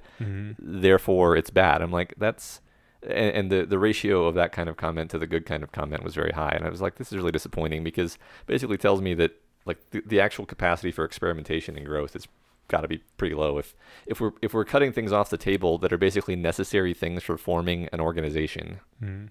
therefore it's bad. I'm like that's. And, and the, the ratio of that kind of comment to the good kind of comment was very high, and I was like, "This is really disappointing," because basically tells me that like the, the actual capacity for experimentation and growth is got to be pretty low. If if we're if we're cutting things off the table that are basically necessary things for forming an organization, Mhm.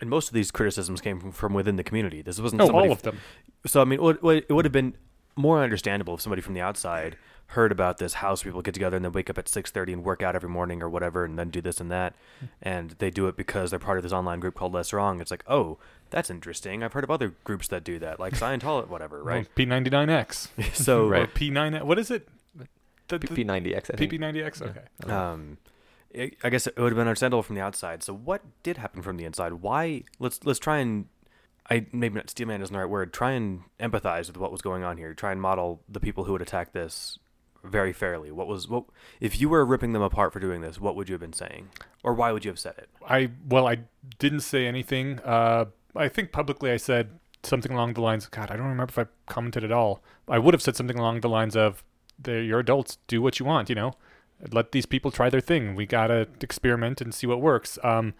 And most of these criticisms came from, from within the community. This wasn't No, somebody all of them. So I mean, it would, would- it would have been more understandable if somebody from the outside heard about this house people get together and then wake up at six thirty and work out every morning or whatever, and then do this and that, and they do it because they're part of this online group called Less Wrong. It's like, oh, that's interesting. I've heard of other groups that do that, like Scientology, whatever, right? P99X. so, Right. Or P9. What is it? The, the, P90X, I think. PP90X? Yeah. Okay. um, I guess it would have been understandable from the outside. So what did happen from the inside? Why? Let's let's try and I maybe not steelman isn't the right word. Try and empathize with what was going on here. Try and model the people who would attack this very fairly. What was what if you were ripping them apart for doing this? What would you have been saying, or why would you have said it? I well, I didn't say anything. Uh, I think publicly I said something along the lines. Of God, I don't remember if I commented at all. I would have said something along the lines of, "They're your adults. Do what you want. You know, let these people try their thing. We gotta experiment and see what works." Um,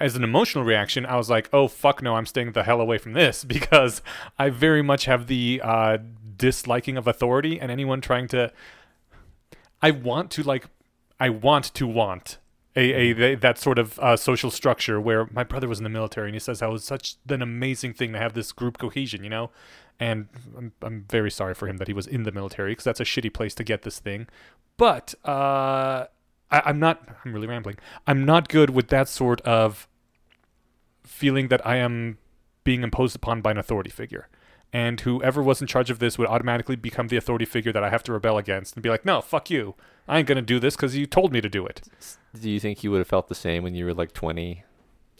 as an emotional reaction, I was like, "Oh fuck no, I'm staying the hell away from this," because I very much have the uh, disliking of authority and anyone trying to. I want to like, I want to want a, a they, that sort of uh, social structure where my brother was in the military and he says that was such an amazing thing to have this group cohesion, you know. And I'm, I'm very sorry for him that he was in the military because that's a shitty place to get this thing. But uh, I, I'm not. I'm really rambling. I'm not good with that sort of feeling that I am being imposed upon by an authority figure. And whoever was in charge of this would automatically become the authority figure that I have to rebel against and be like, no, fuck you. I ain't going to do this because you told me to do it. Do you think you would have felt the same when you were like 20?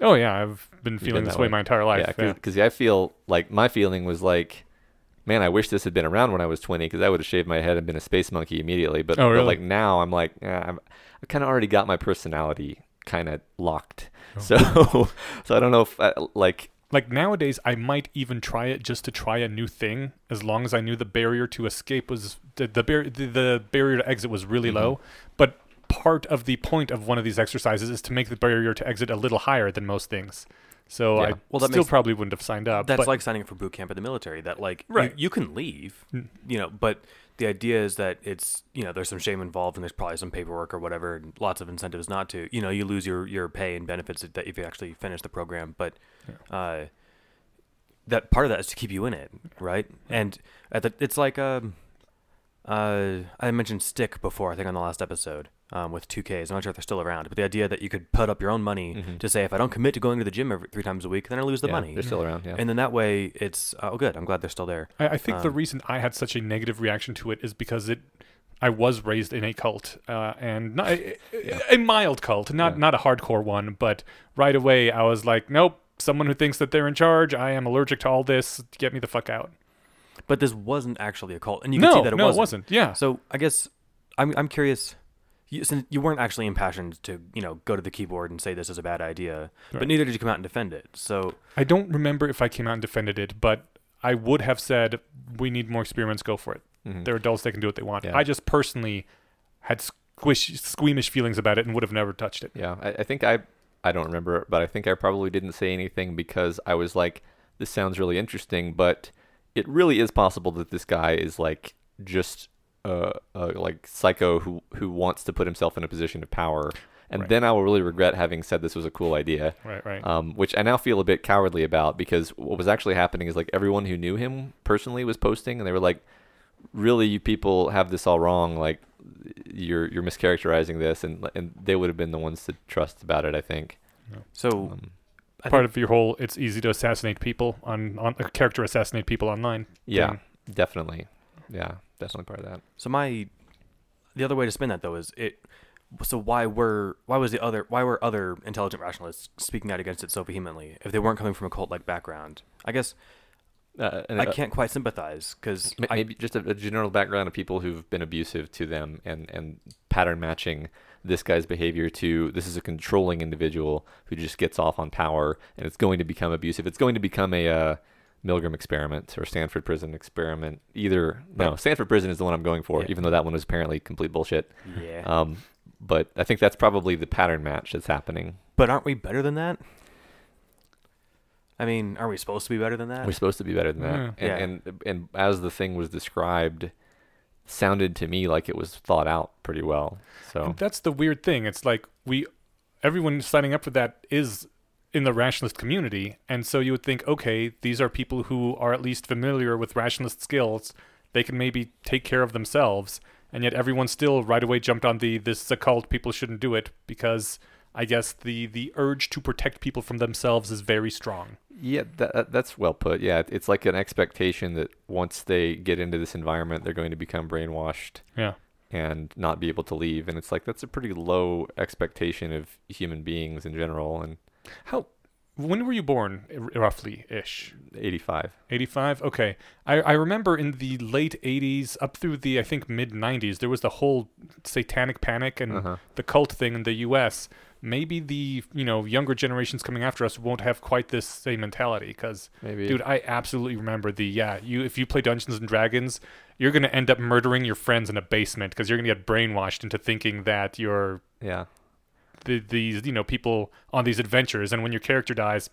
Oh, yeah, I've been feeling been this way way. my entire life. yeah, Yeah, because I feel like my feeling was like, man, I wish this had been around when I was 20 because I would have shaved my head and been a space monkey immediately. But, Oh, but like now, I'm like, eh, I'm, I kind of already got my personality kind of locked. Oh. So, so I don't know if I, like Like nowadays, I might even try it just to try a new thing, as long as I knew the barrier to escape was the the, bar- the, the barrier to exit was really Mhm. low. But part of the point of one of these exercises is to make the barrier to exit a little higher than most things. So Yeah. I Well, that still makes- probably wouldn't have signed up. That's but like signing up for boot camp in the military. That like you- Right. you, can leave, Mm. you know, but the idea is that it's you know there's some shame involved and there's probably some paperwork or whatever and lots of incentives not to. You know, you lose your your pay and benefits that if you actually finish the program, but uh, that part of that is to keep you in it, right? And at the, it's like um, uh, I mentioned Stick before, I think on the last episode. Um, with 2Ks, I'm not sure if they're still around, but the idea that you could put up your own money Mhm. to say if I don't commit to going to the gym every three times a week, then I lose the Yeah, money. They're still around. Yeah. And then that way, it's oh good. I'm glad they're still there. I, I think the Um, reason I had such a negative reaction to it is because it, I was raised in a cult, uh, and not, a, a mild cult, not Yeah. not a hardcore one. But right away, I was like, nope. Someone who thinks that they're in charge, I am allergic to all this. Get me the fuck out. But this wasn't actually a cult, and you can no, see that it no, wasn't. it wasn't. Yeah, So I guess I'm I'm curious. You, since you weren't actually impassioned to you know go to the keyboard and say this is a bad idea, Right. but neither did you come out and defend it. So I don't remember if I came out and defended it, but I would have said we need more experiments. Go for it. Mhm. They're adults; they can do what they want. Yeah. I just personally had squish, squeamish feelings about it and would have never touched it. Yeah, I, I think I I don't remember, but I think I probably didn't say anything because I was like, this sounds really interesting, but it really is possible that this guy is like just uh, uh like psycho who who wants to put himself in a position of power. And Right. then I will really regret having said this was a cool idea, Right, right. um, which I now feel a bit cowardly about because what was actually happening is like everyone who knew him personally was posting, and they were like, "Really, you people have this all wrong. Like, you're you're mischaracterizing this," and and they would have been the ones to trust about it. I think. so Um, I part think- of your whole it's easy to assassinate people on on a character assassinate people online. yeah, thing. definitely. Yeah, definitely part of that. so my the other way to spin that though is it. So why were why was the other why were other intelligent rationalists speaking out against it so vehemently if they weren't coming from a cult like background? I guess Uh, and, I uh, can't quite sympathize because ma- maybe just a, a general background of people who've been abusive to them and and pattern matching this guy's behavior to this is a controlling individual who just gets off on power and it's going to become abusive. It's going to become a uh, Milgram experiment or Stanford prison experiment. Either no, Stanford prison is the one I'm going for, Yeah. even though that one was apparently complete bullshit. yeah. Um, but I think that's probably the pattern match that's happening. But aren't we better than that? I mean, are we supposed to be better than that? We're supposed to be better than that. Yeah. And, Yeah. and and as the thing was described, sounded to me like it was thought out pretty well. So And that's the weird thing. It's like we, everyone signing up for that is in the rationalist community, and so you would think, okay, these are people who are at least familiar with rationalist skills. They can maybe take care of themselves, and yet everyone still right away jumped on the this is a cult. People shouldn't do it because I guess the the urge to protect people from themselves is very strong. yeah, that, that's well put. Yeah, it's like an expectation that once they get into this environment, they're going to become brainwashed Yeah. and not be able to leave. And it's like that's a pretty low expectation of human beings in general. And How? When were you born, roughly ish? 85. 85 okay I, I remember in the late 80s up through the i think mid 90s there was the whole satanic panic and Uh-huh. the cult thing in the us maybe the you know younger generations coming after us won't have quite this same mentality because dude i absolutely remember the yeah you if you play dungeons and dragons you're going to end up murdering your friends in a basement because you're going to get brainwashed into thinking that you're yeah. The, these you know people on these adventures and when your character dies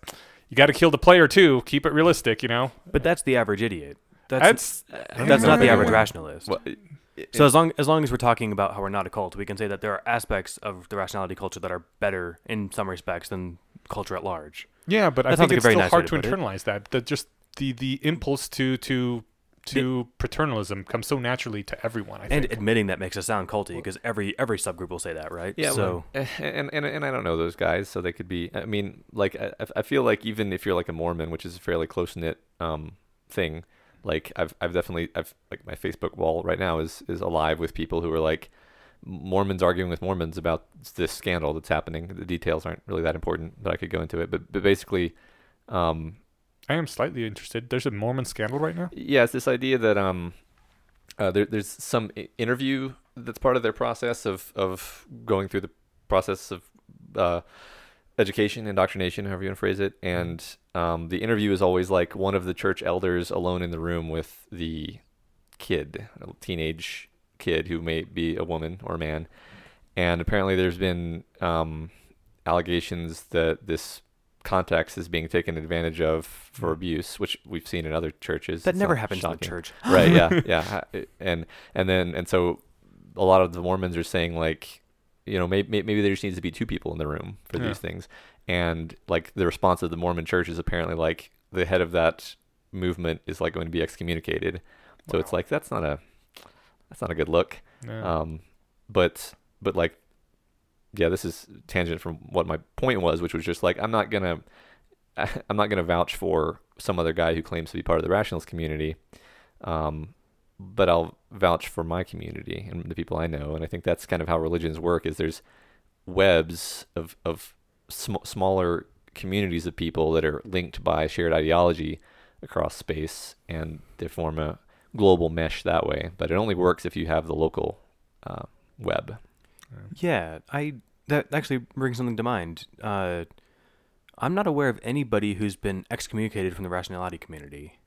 you got to kill the player too keep it realistic you know but that's the average idiot. That's that's uh, that's not the Yeah. average rationalist. Well, it- it- So as long as long as we're talking about how we're not a cult, we can say that there are aspects of the rationality culture that are better in some respects than culture at large. Yeah, but I That sounds think like it's very still nice hard to to put it. internalize that. That just the the impulse to to to paternalism comes so naturally to everyone. I And think. admitting that makes us sound culty because every every subgroup will say that, right? Yeah. So well, and, and and I don't know those guys, so they could be. I mean, like I, I feel like even if you're like a Mormon, which is a fairly close knit um thing, like I've I've definitely I've like my Facebook wall right now is is alive with people who are like Mormons arguing with Mormons about this scandal that's happening. The details aren't really that important, but I could go into it. But but basically, um, I am slightly interested. There's a Mormon scandal right now. yeah, it's this idea that um, uh, there, there's some interview that's part of their process of of going through the process of uh, education, indoctrination, however you want to phrase it, and um, the interview is always like one of the church elders alone in the room with the kid, a teenage kid who may be a woman or a man, and apparently there's been um, allegations that this context is being taken advantage of for Mm. abuse, which we've seen in other churches. That It's never happens in the church. right? Yeah, yeah. And and then and so a lot of the Mormons are saying like, you know, maybe maybe there just needs to be two people in the room for Yeah. these things. And like the response of the Mormon Church is apparently like the head of that movement is like going to be excommunicated. So it's like that's not a that's not a good look. Yeah. Um, but but like, yeah, this is tangent from what my point was, which was just like I'm not gonna I'm not gonna vouch for some other guy who claims to be part of the rationalist community, um, but I'll vouch for my community and the people I know, and I think that's kind of how religions work. Is there's webs of of sm- smaller communities of people that are linked by shared ideology across space, and they form a global mesh that way. But it only works if you have the local uh, web. Yeah, I that actually brings something to mind. Uh, I'm not aware of anybody who's been excommunicated from the rationality community.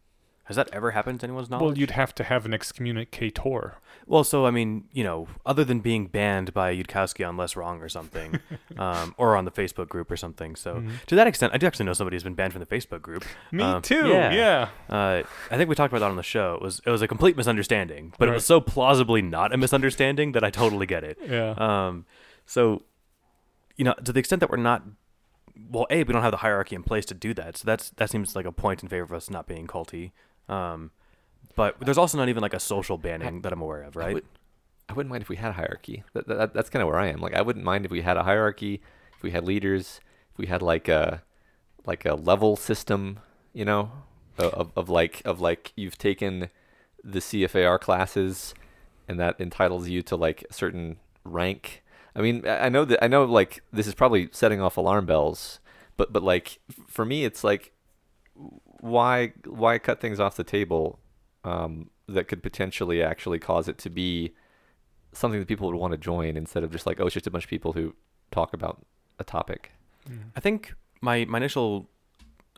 Has that ever happened to anyone's knowledge? well, you'd have to have an excommunicator. Well, so I mean, you know, other than being banned by Yudkowsky on Less Wrong or something, um, or on the Facebook group or something. So Mhm. to that extent, I do actually know somebody who's been banned from the Facebook group. Me Um, too. yeah. Yeah. Uh, I think we talked about that on the show. It was it was a complete misunderstanding, but it was so plausibly not a misunderstanding that I totally get it. Yeah. Um, so, you know, to the extent that we're not, well, a we don't have the hierarchy in place to do that. So that's that seems like a point in favor of us not being culty. Um, but there's also not even like a social banning that I'm aware of, I right? would- I wouldn't mind if we had a hierarchy. That, that, that's kind of where I am. Like, I wouldn't mind if we had a hierarchy, if we had leaders, if we had like a like a level system, you know, of, of, like of like you've taken the CFAR classes, and that entitles you to like a certain rank. I mean, I I know that I know like this is probably setting off alarm bells, but but like for me, it's like why why cut things off the table um, that could potentially actually cause it to be something that people would want to join instead of just like oh it's just a bunch of people who talk about a topic. I think my my initial,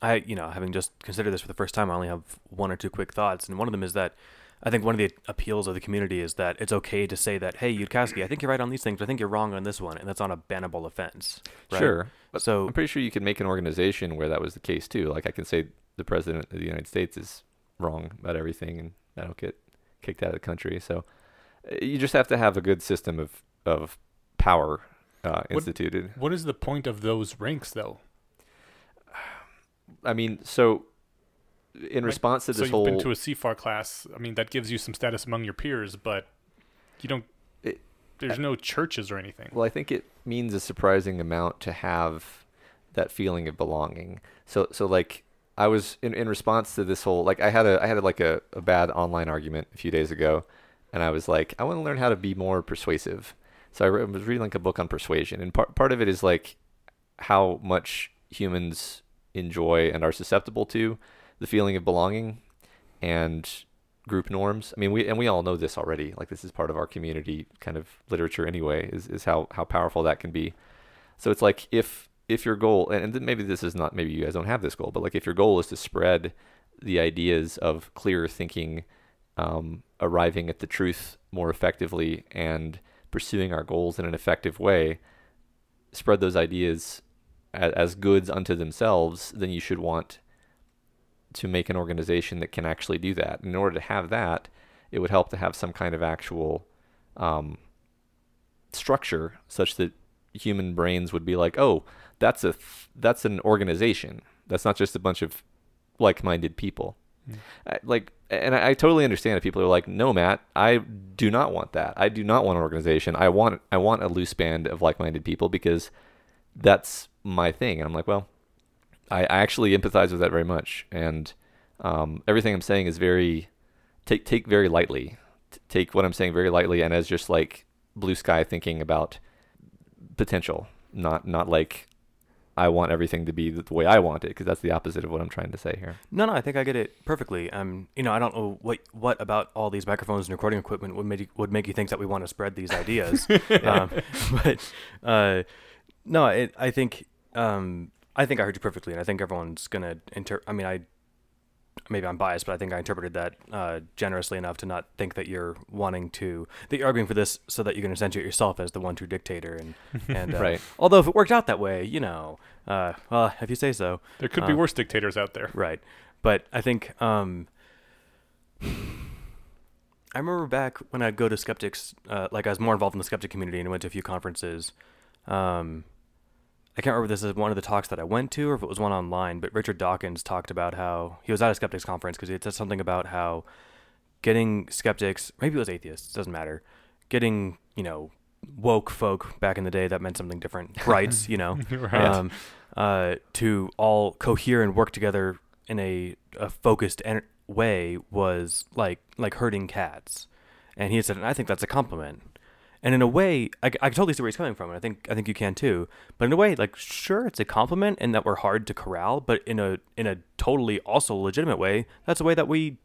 I you know having just considered this for the first time, I only have one or two quick thoughts, and one of them is that I think one of the appeals of the community is that it's okay to say that hey Yudkowsky, I think you're right on these things, but I think you're wrong on this one, and that's not a bannable offense. Right? Sure, So I'm pretty sure you could make an organization where that was the case too. Like I can say the president of the United States is wrong about everything, and I don't get kicked out of the country. So uh, you just have to have a good system of of power uh, What- instituted. What is the point of those ranks, though? I mean, so in response to this so you've whole been to a CFAR class. I mean, that gives you some status among your peers, but you don't. It- there's no churches or anything. Well, I think it means a surprising amount to have that feeling of belonging. So, so like I was in, in response to this whole like I had a I had like a, a bad online argument a few days ago, and I was like I want to learn how to be more persuasive. So I re- was reading like a book on persuasion, and part part of it is like how much humans enjoy and are susceptible to the feeling of belonging and group norms. I mean, we and we all know this already. Like this is part of our community kind of literature anyway. Is is how how powerful that can be. So it's like if if your goal and, and maybe this is not maybe you guys don't have this goal, but like if your goal is to spread the ideas of clear thinking, um, arriving at the truth more effectively, and pursuing our goals in an effective way, spread those ideas as, as goods unto themselves, then you should want to make an organization that can actually do that. In order to have that, it would help to have some kind of actual um, structure such that human brains would be like, oh, that's a th- that's an organization. That's not just a bunch of like-minded people. Mm. I, like, and I, I totally understand if people are like, no, Matt, I do not want that. I do not want an organization. I want I want a loose band of like-minded people because that's my thing. And I'm like, well, I, I actually empathize with that very much, and um, everything I'm saying is very take take very lightly. T- take what I'm saying very lightly, and as just like blue sky thinking about potential, not not like I want everything to be the way I want it, because that's the opposite of what I'm trying to say here. No, no, I think I get it perfectly. Um, you know, I don't know what what about all these microphones and recording equipment would make you, would make you think that we want to spread these ideas. um, but uh, no, it, I think um, I think I heard you perfectly, and I think everyone's gonna inter. I mean, I maybe I'm biased, but I think I interpreted that uh, generously enough to not think that you're wanting to that you're arguing for this so that you can accentuate yourself as the one true dictator. And and uh, Right. Although if it worked out that way, you know, uh, well, if you say so, There could be Uh, worse dictators out there. right. But I think um, I remember back when I'd go to skeptics, uh, like I was more involved in the skeptic community and went to a few conferences. Um, I can't remember if this is one of the talks that I went to or if it was one online, but Richard Dawkins talked about how he was at a skeptics conference because he said something about how getting skeptics, maybe it was atheists, doesn't matter, getting, you know, woke folk back in the day that meant something different, rights, you know, right. um, uh, to all cohere and work together in a, a focused en- way was like like herding cats. And he said, and I think that's a compliment. And in a way, I, I totally see where he's coming from, and I think I think you can too. But in a way, like sure, it's a compliment, and that we're hard to corral. But in a in a totally also legitimate way, that's a way that we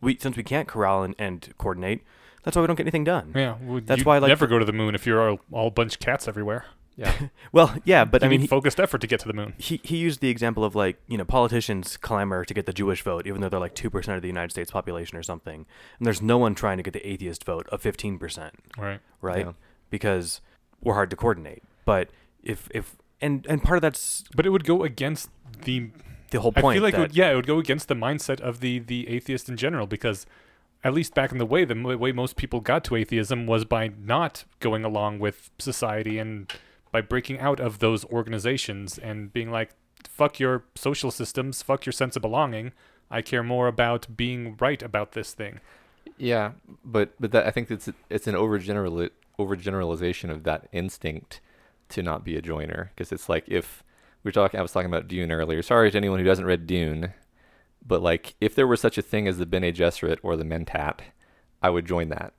we since we can't corral and, and coordinate, that's why we don't get anything done. yeah, well, that's why, like, never go to the moon if you're all, all a bunch of cats everywhere. Yeah. Well, yeah, but you I mean, need he, focused effort to get to the moon. he he used the example of like you know politicians clamor to get the Jewish vote, even though they're like two percent of the United States population or something, and there's no one trying to get the atheist vote of fifteen percent, Right. right? Yeah. Because we're hard to coordinate. But if if and and part of that's But it would go against the the whole point. I feel like it would, yeah, it would go against the mindset of the the atheist in general because at least back in the way, the way most people got to atheism was by not going along with society and by breaking out of those organizations and being like, "Fuck your social systems, fuck your sense of belonging. I care more about being right about this thing." Yeah, but but that I think it's it's an overgeneral overgeneralization of that instinct to not be a joiner because it's like if we were talking I was talking about Dune earlier. Sorry to anyone who hasn't read Dune, but like if there was such a thing as the Bene Gesserit or the Mentat, I would join that,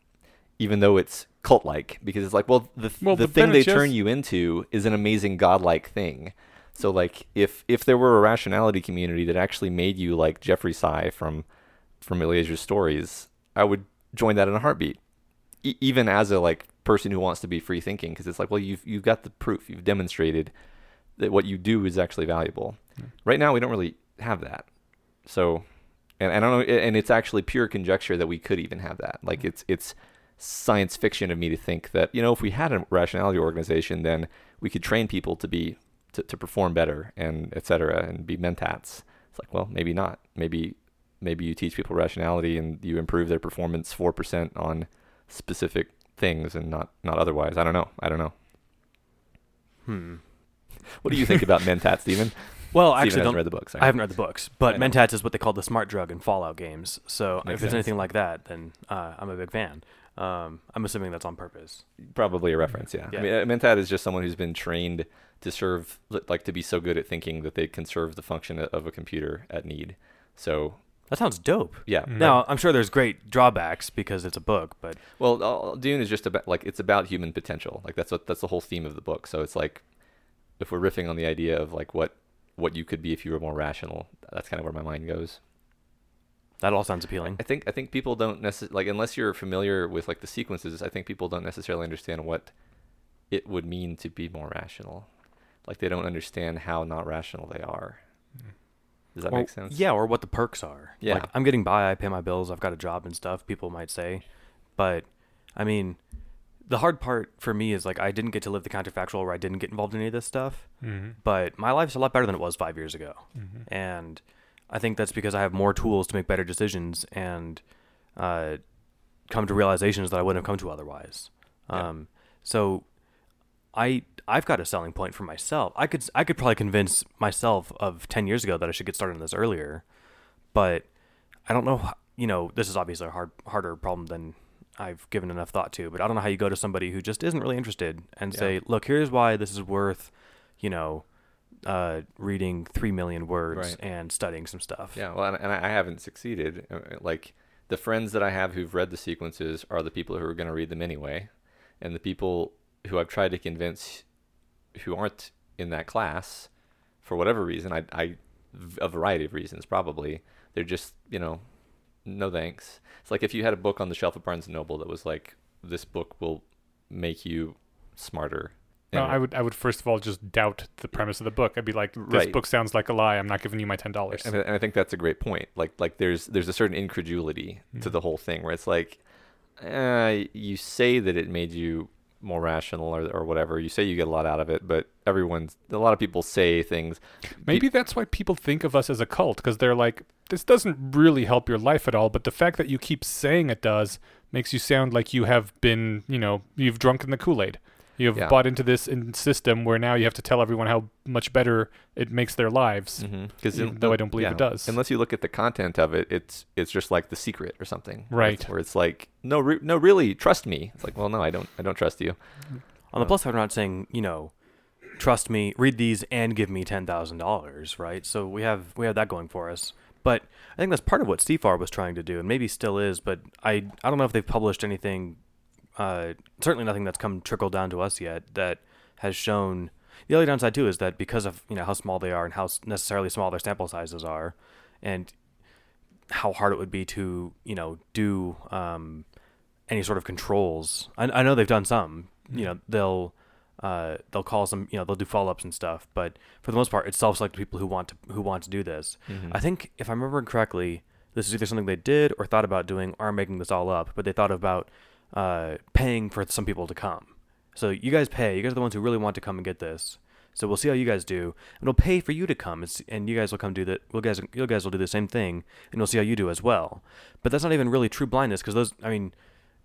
even though it's cult-like because it's like well the Well, the thing they Gess- turn you into is an amazing godlike thing. So like if if there were a rationality community that actually made you like Jeffreyssai from from Eliezer's stories, I would join that in a heartbeat. E- even as a like person who wants to be free thinking, because it's like, well, you've you've got the proof, you've demonstrated that what you do is actually valuable. Right now, we don't really have that. So, and I don't know, and it's actually pure conjecture that we could even have that. Like it's it's science fiction of me to think that you know if we had a rationality organization, then we could train people to be to, to perform better and et cetera and be mentats. It's like, well, maybe not. Maybe maybe you teach people rationality and you improve their performance four percent on specific things and not not otherwise. I don't know. I don't know. hmm. What do you think about mentats, Steven? Well, Steven actually, hasn't don't, read the books. I haven't read the books, but Mentats is what they call the smart drug in Fallout games. So Makes if it's sense. anything like that, then uh, I'm a big fan. Um, I'm assuming that's on purpose. Probably a reference, yeah. Yeah. I mean, a mentat is just someone who's been trained to serve, like to be so good at thinking that they can serve the function of a computer at need. So, That sounds dope. yeah. Mm. Now, I'm sure there's great drawbacks because it's a book, but Well, Dune is just about like it's about human potential. Like that's what that's the whole theme of the book. So it's like if we're riffing on the idea of like what what you could be if you were more rational, that's kind of where my mind goes. That all sounds appealing. I think I think people don't necessarily like unless you're familiar with like the sequences. I think people don't necessarily understand what it would mean to be more rational. Like they don't understand how not rational they are. Does that Or- make sense? Yeah, or what the perks are. Yeah. Like, I'm getting by, I pay my bills, I've got a job and stuff, people might say. But, I mean, the hard part for me is like I didn't get to live the counterfactual where I didn't get involved in any of this stuff. Mm-hmm. But my life's a lot better than it was five years ago. Mm-hmm. And I think that's because I have more tools to make better decisions and uh, come to realizations that I wouldn't have come to otherwise. Yeah. Um, so I I've got a selling point for myself. I could I could probably convince myself of ten years ago that I should get started on this earlier, but I don't know. You know, this is obviously a hard harder problem than I've given enough thought to. But I don't know how you go to somebody who just isn't really interested and Yeah. say, "Look, here's why this is worth," you know, uh, reading three million words Right. and studying some stuff. Yeah, well, and, I haven't succeeded. Uh, Like the friends that I have who've read the sequences are the people who are going to read them anyway, and the people who I've tried to convince who aren't in that class, for whatever reason, I, I a variety of reasons probably, they're just you know, no thanks. It's like if you had a book on the shelf of Barnes and Noble that was like, this book will make you smarter. No, I would I would first of all just doubt the premise of the book. I'd be like, this Right. book sounds like a lie. I'm not giving you my ten dollars. and, I- think that's a great point. Like like there's there's a certain incredulity to Mhm. the whole thing where it's like, uh, you say that it made you more rational or or whatever. You say you get a lot out of it, but everyone's a lot of people say things. Maybe that's why people think of us as a cult because they're like, this doesn't really help your life at all. But the fact that you keep saying it does makes you sound like you have been, you know, you've drunken the Kool Aid. You've Yeah. bought into this in system where now you have to tell everyone how much better it makes their lives. Because Even though I don't believe it does. Unless you look at the content of it, it's it's just like The Secret or something, where it's- Right. Where it's like, no, re- no, really, trust me. It's like, well, no, I don't, I don't trust you. On the Uh, plus side, we're not saying you know, trust me, read these and give me ten thousand dollars, right? So we have we have that going for us. But I think that's part of what CFAR was trying to do, and maybe still is. But I I don't know if they've published anything, uh, certainly nothing that's come trickle down to us yet that has shown. The other downside too is that because of you know how small they are and how necessarily small their sample sizes are, and how hard it would be to you know do um, any sort of controls. I, I know they've done some. You know they'll uh, they'll call some you know they'll do follow ups and stuff, but for the most part, it's self selected people who want to who want to do this. Mhm. I think if I remember correctly, this is either something they did or thought about doing, or I'm making this all up. But they thought about uh, paying for some people to come. So you guys pay. You guys are the ones who really want to come and get this. So we'll see how you guys do, and we'll pay for you to come, and, and you guys will come do that. We'll guys, you guys will do the same thing, and we'll see how you do as well. But that's not even really true blindness, because those. I mean,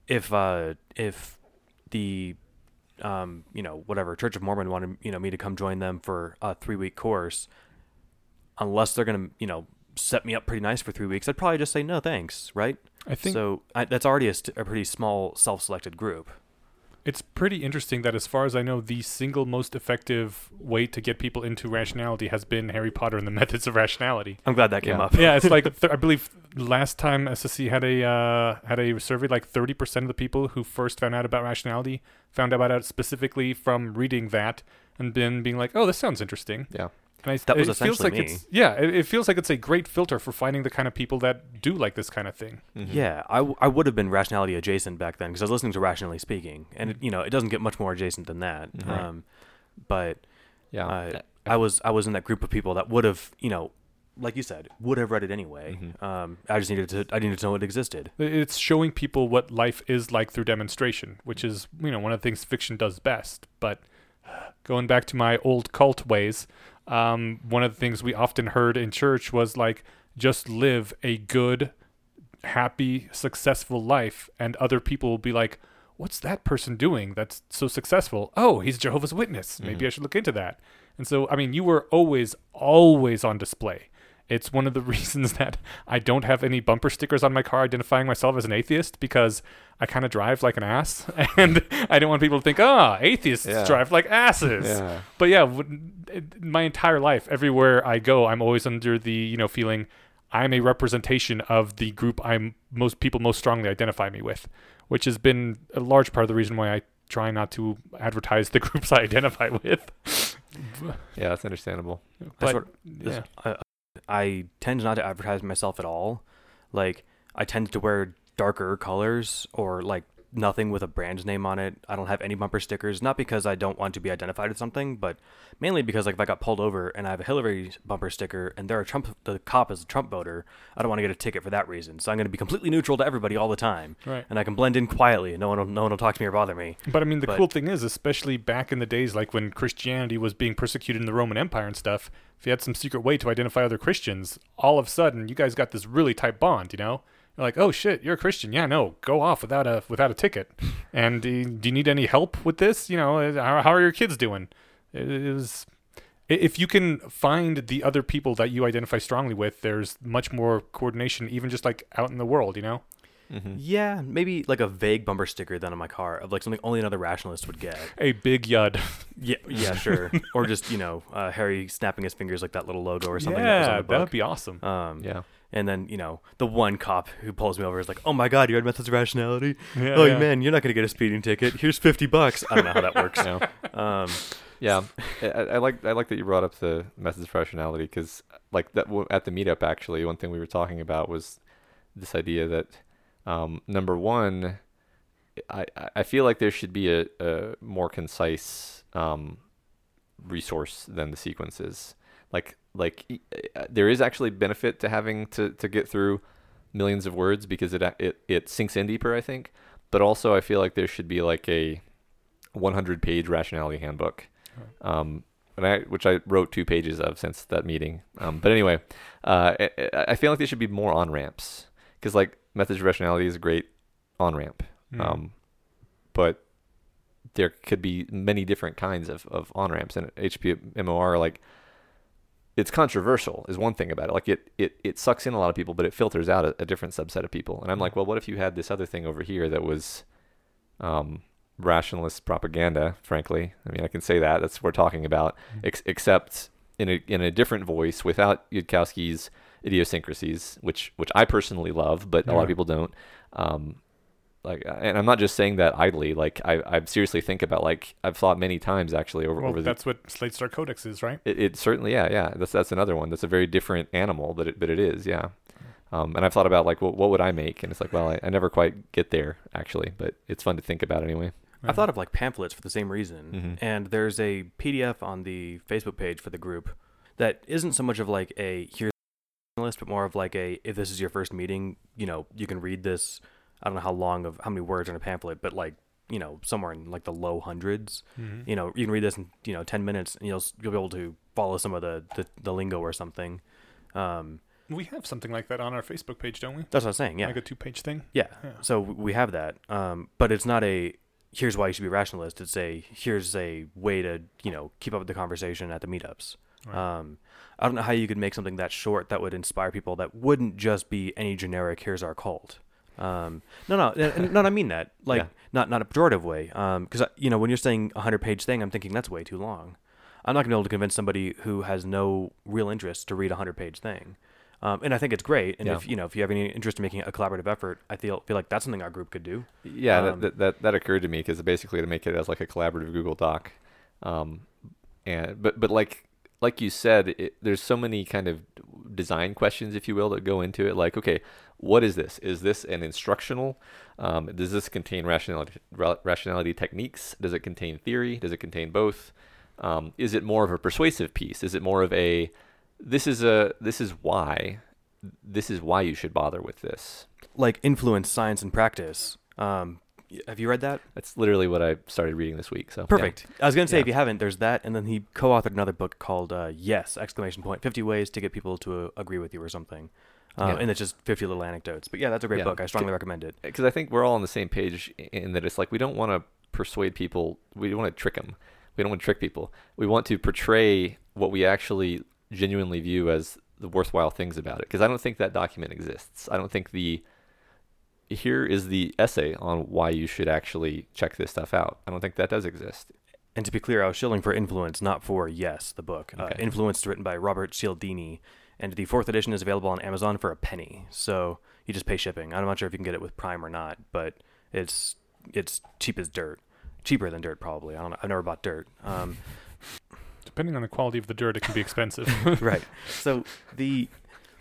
if uh, if the um, you know, whatever Church of Mormon wanted, you know, me to come join them for a three week course, unless they're gonna, you know, set me up pretty nice for three weeks, I'd probably just say no thanks, right? I think so. I, that's already a, st- a pretty small self selected group. it's pretty interesting that, as far as I know, the single most effective way to get people into rationality has been Harry Potter and the Methods of Rationality. I'm glad that came Yeah. up. yeah, it's like th- I believe last time SSC had a uh, had a survey, like thirty percent of the people who first found out about rationality found out about it specifically from reading that and then being like, "Oh, this sounds interesting." Yeah. And I, That was it feels essentially like me. it's yeah, it, it feels like it's a great filter for finding the kind of people that do like this kind of thing. Mhm. Yeah, I, w- I would have been rationality adjacent back then because I was listening to Rationally Speaking, and it, you know it doesn't get much more adjacent than that. Mhm. Um, but Yeah. uh, I was I was in that group of people that would have you know, like you said, would have read it anyway. Mhm. Um, I just needed to I needed to know it existed. It's showing people what life is like through demonstration, which is, you know, one of the things fiction does best. But going back to my old cult ways, um, one of the things we often heard in church was like, just live a good, happy, successful life, and other people will be like, what's that person doing that's so successful? Oh, he's Jehovah's Witness. Maybe Mhm. I should look into that. And so, I mean, you were always, always on display. It's one of the reasons that I don't have any bumper stickers on my car identifying myself as an atheist because I kind of drive like an ass, and I don't want people to think, "Ah, atheists Yeah. drive like asses." Yeah. But yeah, w- it- my entire life, everywhere I go, I'm always under the you know feeling I'm a representation of the group I'm most people most strongly identify me with, which has been a large part of the reason why I try not to advertise the groups I identify with. Yeah, that's understandable. But yeah, I, I tend not to advertise myself at all. Like I tend to wear darker colors or like nothing with a brand name on it. I don't have any bumper stickers, not because I don't want to be identified as something, but mainly because like if I got pulled over and I have a Hillary bumper sticker and there are Trump the cop is a Trump voter, I don't want to get a ticket for that reason. So I'm going to be completely neutral to everybody all the time. right. And I can blend in quietly and no one will, no one will talk to me or bother me. But I mean, the But- cool thing is, especially back in the days, like when Christianity was being persecuted in the Roman Empire and stuff, if you had some secret way to identify other Christians, all of a sudden you guys got this really tight bond. You know, you're like, oh shit, you're a Christian. Yeah, no, go off without a without a ticket. And uh, do you need any help with this? You know, uh, how, how are your kids doing? It is. i- If you can find the other people that you identify strongly with, there's much more coordination, even just like out in the world, you know? Mm-hmm. Yeah, maybe like a vague bumper sticker then on my car of like something only another rationalist would get. A big yud. Yeah, yeah, sure. or just you know, uh, Harry snapping his fingers like that little logo or something. that yeah, the that would be awesome. Um, Yeah. And then you know, the one cop who pulls me over is like, "Oh my God, you had methods of rationality. Yeah, oh yeah. man, you're not gonna get a speeding ticket. Here's fifty bucks. I don't know how that works. Yeah. Um, Yeah, I, I I like I like that you brought up the methods of rationality because like that w- at the meetup actually one thing we were talking about was this idea that um, number one I I- I feel like there should be a, a more concise um, resource than the sequences. Like like uh, there is actually benefit to having to, to get through millions of words because it it it sinks in deeper. I think, but also I feel like there should be like a 100 page rationality handbook. Um, and I, which I wrote two pages of since that meeting. Um, but anyway, uh, I, I- I feel like there should be more on ramps because like methods of rationality is a great on ramp. Mm. Um, but there could be many different kinds of, of on ramps and HPMOR like it's controversial is one thing about it. Like it, it, it sucks in a lot of people, but it filters out a, a different subset of people. And I'm like, well, what if you had this other thing over here that was um, rationalist propaganda, frankly? I mean, I can say that. That's what we're talking about, ex- except in a, in a different voice without Yudkowsky's idiosyncrasies, which, which I personally love, but a lot of people don't. Um, like, and I'm not just saying that idly. Like, I, I seriously think about like I've thought many times actually over well, over the that's what Slate Star Codex is, right? it, it certainly, yeah, yeah. That's that's another one. That's a very different animal, but it, but it is, yeah. Um, and I've thought about like, well, what would I make? And it's like, well, I, I never quite get there actually, but it's fun to think about anyway. I thought of like pamphlets for the same reason. Mhm. And there's a PDF on the Facebook page for the group that isn't so much of like a here's a list, but more of like a if this is your first meeting, you know, you can read this. I don't know how long of how many words in a pamphlet, but like you know somewhere in like the low 100s Mhm. You know, you can read this in you know ten minutes, and you'll you'll be able to follow some of the the, the lingo or something. Um, We have something like that on our Facebook page, don't we? that's what I'm saying. Yeah, Like a two-page thing. Yeah. Yeah. So we have that. Um, but it's not a here's why you should be a rationalist. It's a here's a way to, you know, keep up with the conversation at the meetups. Right. Um, I don't know how you could make something that short that would inspire people that wouldn't just be any generic here's our cult. Um, no, no, and- no, I mean that like Yeah. not not a pejorative way. Um, because you know when you're saying a hundred page thing, I'm thinking that's way too long. I'm not gonna be able to convince somebody who has no real interest to read a hundred page thing. Um, and I think it's great. And Yeah. if you know if you have any interest in making a collaborative effort, I feel feel like that's something our group could do. Yeah, Um, that, that, that that occurred to me because basically to make it as like a collaborative Google Doc, um, and but but like like you said, it, there's so many kind of design questions, if you will, that go into it. Like, okay, what is this? Is this an instructional? Um, does this contain rationality rationality techniques? Does it contain theory? Does it contain both? Um, is it more of a persuasive piece? Is it more of a this is a this is why this is why you should bother with this? Like influence science and practice. Um, have you read that? That's literally what I started reading this week. So yeah. Perfect. I was gonna say if you haven't, there's that, and then he co-authored another book called uh, "Yes!" exclamation point Fifty ways to get people to uh, agree with you or something. Uh, Yeah. And it's just fifty little anecdotes. But yeah, that's a great Yeah. book. I strongly recommend it. because I think we're all on the same page in that it's like we don't want to persuade people. We don't want to trick them. We don't want to trick people. We want to portray what we actually genuinely view as the worthwhile things about it. Because I don't think that document exists. I don't think the here is the essay on why you should actually check this stuff out. I don't think that does exist. And to be clear, I was shilling for Influence, not for Yes, the book. Uh, Influence is written by Robert Cialdini, and the fourth edition is available on Amazon for a penny. So you just pay shipping. I'm not sure if you can get it with Prime or not, but it's it's cheap as dirt, cheaper than dirt probably. I don't know. I've never bought dirt. Um, Depending on the quality of the dirt, it can be expensive. right. So the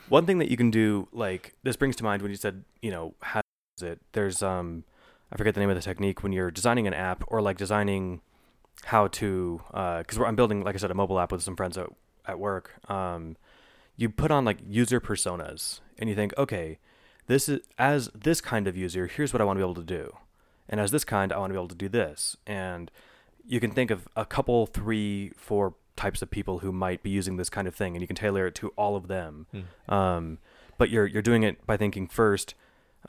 one thing that you can do, like this brings to mind when you said, you know, how is it? There's um, I forget the name of the technique when you're designing an app or like designing how to, because I'm building, like I said, a mobile app with some friends at at work. Um, you put on like user personas, and you think, okay, this is as this kind of user, here's what I want to be able to do, and as this kind, I want to be able to do this, and you can think of a couple, three, four types of people who might be using this kind of thing, and you can tailor it to all of them. Um, but you're you're doing it by thinking first,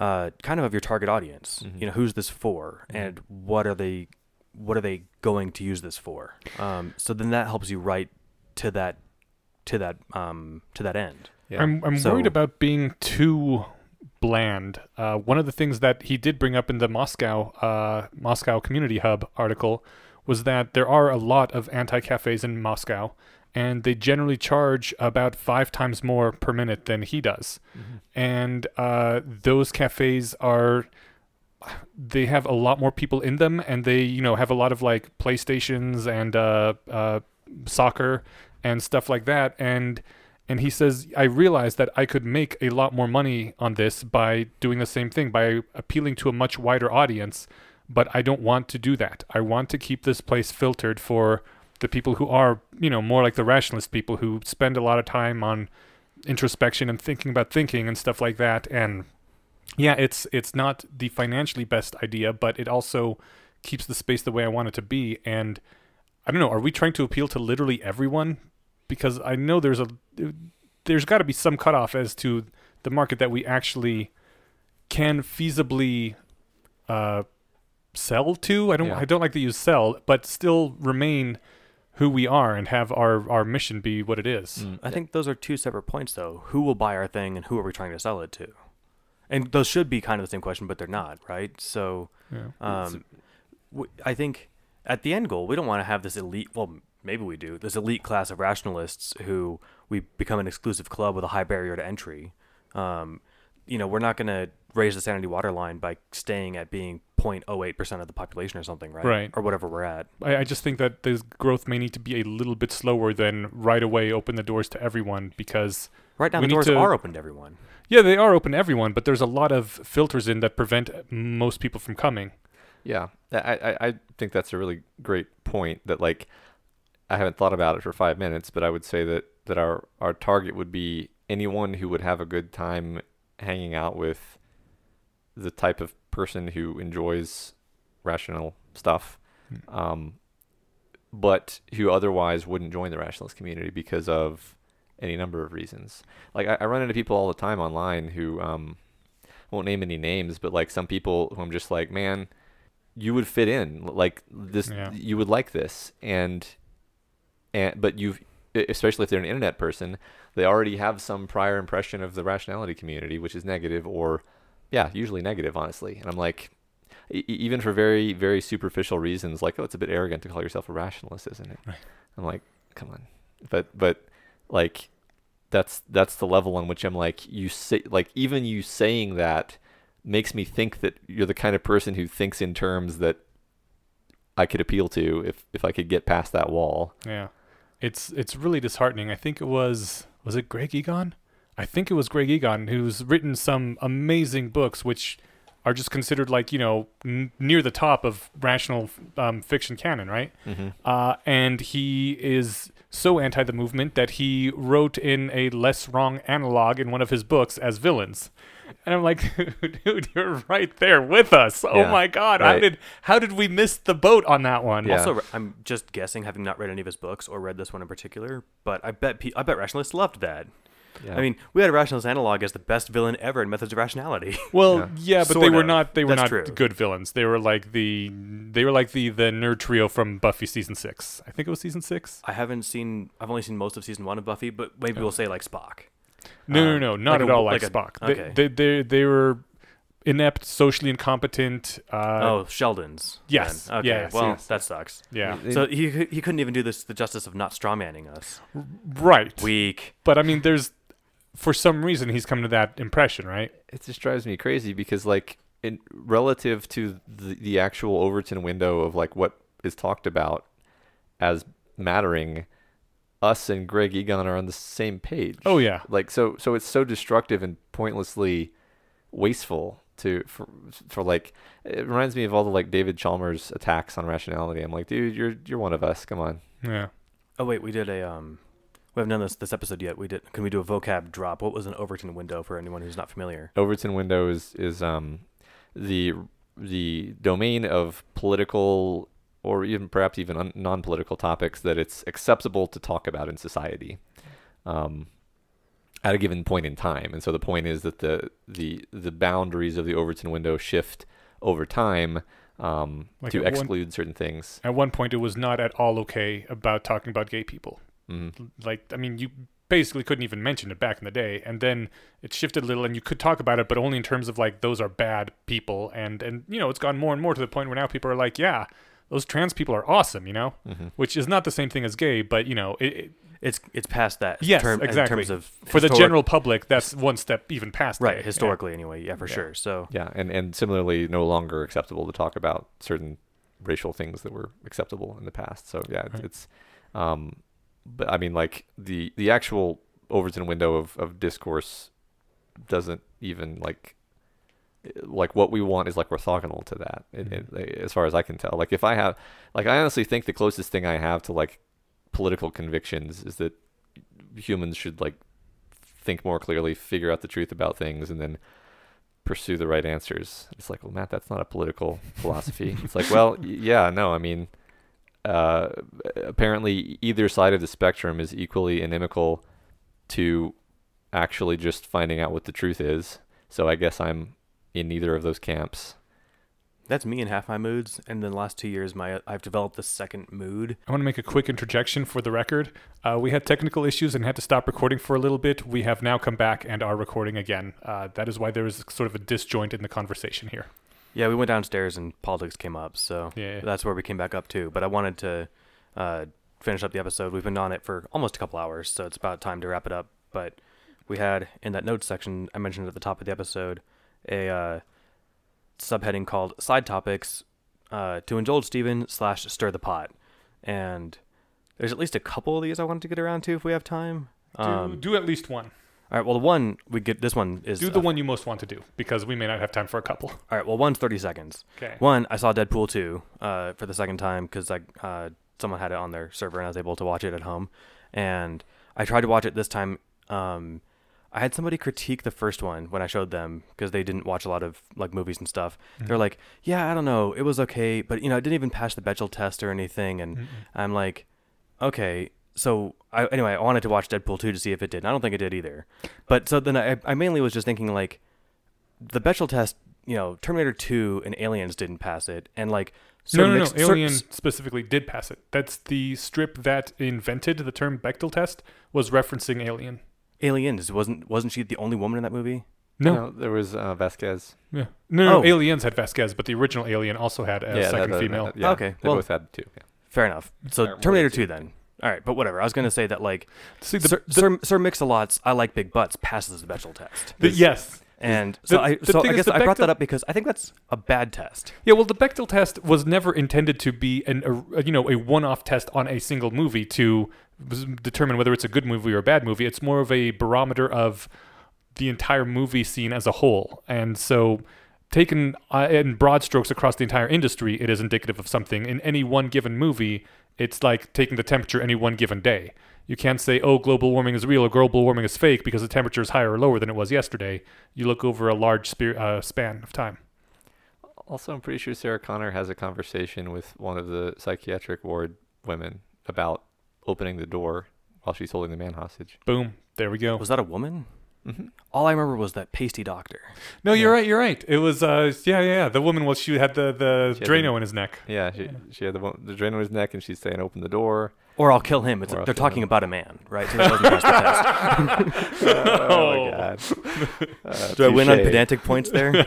uh, kind of of your target audience. Mhm. You know, who's this for, Mhm. and what are they, what are they going to use this for? Um, so then that helps you write to that, to that, um, to that end. Yeah. I'm I'm So- worried about being too bland. Uh, one of the things that he did bring up in the Moscow uh, Moscow Community Hub article was that there are a lot of anti-cafes in Moscow, and they generally charge about five times more per minute than he does. Mhm. And uh, those cafes are they have a lot more people in them, and they you know have a lot of like PlayStations and uh, uh, soccer and stuff like that, and and he says I realized that I could make a lot more money on this by doing the same thing by appealing to a much wider audience but I don't want to do that. I want to keep this place filtered for the people who are, you know, more like the rationalist people who spend a lot of time on introspection and thinking about thinking and stuff like that. And yeah, it's it's not the financially best idea, but it also keeps the space the way I want it to be. And I don't know, are we trying to appeal to literally everyone? Because I know there's a there's got to be some cutoff as to the market that we actually can feasibly uh, sell to. I don't Yeah. I don't like to use sell, but still remain who we are and have our our mission be what it is. I think those are two separate points, though. Who will buy our thing, and who are we trying to sell it to? And those should be kind of the same question, but they're not, right? So, Yeah. um, w- I think at the end goal, we don't want to have this elite. Well, maybe we do. This elite class of rationalists who we become an exclusive club with a high barrier to entry. Um, you know, we're not going to raise the sanity waterline by staying at being 0.08 percent of the population or something, right? Right. Or whatever we're at. I, I just think that this growth may need to be a little bit slower than right away open the doors to everyone because Right now, We the doors to- are open to everyone. yeah, they are open to everyone, but there's a lot of filters in that prevent most people from coming. Yeah, I, I I think that's a really great point. That like, I haven't thought about it for five minutes, but I would say that that our our target would be anyone who would have a good time hanging out with the type of person who enjoys rational stuff, Hmm. um, but who otherwise wouldn't join the rationalist community because of any number of reasons. Like I, I run into people all the time online who um, won't name any names, but like some people who I'm just like, man, you would fit in. Like this, Yeah. you would like this, and and but you've especially if they're an internet person, they already have some prior impression of the rationality community, which is negative or yeah, usually negative, honestly. And I'm like, even for very very superficial reasons, like oh, it's a bit arrogant to call yourself a rationalist, isn't it? Right. I'm like, come on, but but like that's that's the level on which I'm like you say like even you saying that makes me think that you're the kind of person who thinks in terms that I could appeal to if if I could get past that wall. Yeah, it's it's really disheartening. I think it was was it Greg Egan? I think it was Greg Egan who's written some amazing books, which are just considered like you know n- near the top of rational um, fiction canon, right? Mm-hmm. Uh, and he is so anti the movement that he wrote in a less wrong analog in one of his books as villains. And I'm like, dude, you're right there with us. Oh Yeah, my God, how did how did we miss the boat on that one? Yeah. Also, I'm just guessing, having not read any of his books or read this one in particular, but I bet pe- I bet rationalists loved that. Yeah. I mean, we had a rationalist analog as the best villain ever in Methods of Rationality. Well, Yeah. yeah, but they Sort were of. not. They were That's not true. good villains. They were like the. They were like the the nerd trio from Buffy season six. I think it was season six. I haven't seen. I've only seen most of season one of Buffy, but maybe we'll say like Spock. No, no, Um, no, not like at a- all like, like a- Spock. okay. They, they, they, they were inept, socially incompetent. Uh, oh, Sheldon's. yes, then. Okay. yes, well, yes. that sucks. yeah, So he he couldn't even do this the justice of not strawmanning us. right. Weak. but I mean, there's for some reason he's come to that impression, right? it just drives me crazy because like in relative to the, the actual Overton window of like what is talked about as mattering, us and Greg Egan are on the same page. Oh yeah, like so so it's so destructive and pointlessly wasteful to for, for like it reminds me of all the like David Chalmers attacks on rationality. I'm like, dude, you're you're one of us. Come on. yeah. Oh wait, we did a um. We haven't done this this episode yet. We did. Can we do a vocab drop? What was an Overton window for anyone who's not familiar? Overton window is is um the the domain of political or even perhaps even un- non-political topics that it's acceptable to talk about in society um, at a given point in time. And so the point is that the the the boundaries of the Overton window shift over time um, Like to at one- exclude certain things. At one point, it was not at all okay about talking about gay people. hmm like I mean you basically couldn't even mention it back in the day and then it shifted a little and you could talk about it but only in terms of like those are bad people and and you know it's gone more and more to the point where now people are like yeah those trans people are awesome you know hmm which is not the same thing as gay but you know it, it, It's it's past that. Yes, term, exactly. In terms of for the general public that's one step even past right gay. Yeah. historically anyway. Yeah, for Yeah. sure. So Yeah, and and similarly, no longer acceptable to talk about certain racial things that were acceptable in the past. So yeah, it's, Right. it's um, but I mean, like the the actual Overton window of of discourse doesn't even like like what we want is like orthogonal to that, it, Mm-hmm. it, as far as I can tell. Like if I have, like I honestly think the closest thing I have to like political convictions is that humans should like think more clearly, figure out the truth about things, and then pursue the right answers. It's like, well, Matt, that's not a political philosophy. it's like, well, yeah, no, I mean, uh, apparently either side of the spectrum is equally inimical to actually just finding out what the truth is. So I guess I'm in neither of those camps. That's me in half my moods, and then the last two years, my I've developed the second mood. I want to make a quick interjection for the record. Uh, we had technical issues and had to stop recording for a little bit. We have now come back and are recording again. Uh, that is why there is sort of a disjoint in the conversation here. Yeah, we went downstairs and politics came up, so Yeah. that's where we came back up to. But I wanted to uh, finish up the episode. We've been on it for almost a couple hours, so it's about time to wrap it up. But we had in that notes section I mentioned at the top of the episode a uh, subheading called "Side Topics" uh, to indulge Steven slash stir the pot, and there's at least a couple of these I wanted to get around to if we have time. Do, Um, do at least one. all right. Well, the one we get this one is Do the uh, one you most want to do because we may not have time for a couple. All right. Well, one's thirty seconds. Okay. One, I saw Deadpool 2 uh, for the second time because I uh, someone had it on their server and I was able to watch it at home. And I tried to watch it this time. Um, I had somebody critique the first one when I showed them because they didn't watch a lot of like movies and stuff. Mm-hmm. They're like, "Yeah, I don't know, it was okay, but you know, it didn't even pass the Bechdel test or anything." And Mm-mm. I'm like, "Okay." So I, anyway, I wanted to watch Deadpool 2 to see if it did. And I don't think it did either. But so then I, I mainly was just thinking like, the Bechdel test, you know, Terminator 2 and Aliens didn't pass it, and like no, no, no. Alien specifically did pass it. That's the strip that invented the term Bechdel test was referencing Alien. Aliens wasn't wasn't she the only woman in that movie? No, no there was uh, Vasquez. yeah, no, no. Oh. Aliens had Vasquez, but the original Alien also had a yeah, second that- that- female. that- yeah, Okay, they well- both had two. Yeah. Fair enough. So Or more Terminator two. then. All right, but whatever. I was gonna say that like See, the, Sir, the- Sir, Sir Mix-a-Lot's I like big butts passes the Bechdel test, the- yes, and The- so I the so I guess the I brought that up because I think that's a bad test. Yeah, well, the Bechdel test was never intended to be an a, you know a one-off test on a single movie to s- determine whether it's a good movie or a bad movie. It's more of a barometer of the entire movie scene as a whole, and so taken uh, in broad strokes across the entire industry, it is indicative of something. In any one given movie, it's like taking the temperature any one given day. You can't say, "Oh, global warming is real" or "global warming is fake" because the temperature is higher or lower than it was yesterday. You look over a large spe- uh, span of time. Also, I'm pretty sure Sarah Connor has a conversation with one of the psychiatric ward women about opening the door while she's holding the man hostage. Boom, there we go. Was that a woman? Mm-hmm. All I remember was that pasty doctor. No, you're Yeah. right. You're right. It was, uh, yeah, yeah, yeah. The woman was she had the the She had Drano the- in his neck. Yeah, she, she had the, one- the drain on his neck, and she's saying, "Open the door." Or I'll kill him. It's Or I'll they're talking him. about a man, right? So that doesn't pass the test. oh my god! Uh, Do I win on pedantic points there?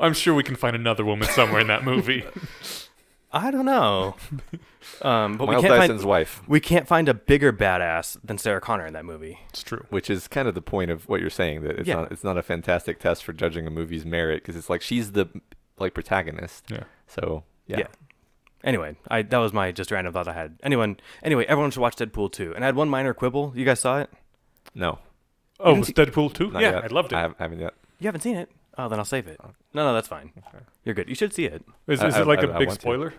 I'm sure we can find another woman somewhere in that movie. I don't know. Um, but we Miles can't Dyson's find wife, we can't find a bigger badass than Sarah Connor in that movie. It's true. which is kind of the point of what you're saying that it's Yeah. not it's not a fantastic test for judging a movie's merit because it's like she's the like protagonist. Yeah. So yeah. Yeah. Anyway, I that was my just random thought I had. Anyone, anyway, everyone should watch Deadpool 2. And I had one minor quibble. You guys saw it? No, Oh, didn't was see- Deadpool 2? not Yeah, yet. I loved it. I, have, I haven't yet. You haven't seen it? Oh, then I'll save it. No, no, that's fine. Okay. You're good. You should see it. Is, is I- it like I- a I big want to. spoiler?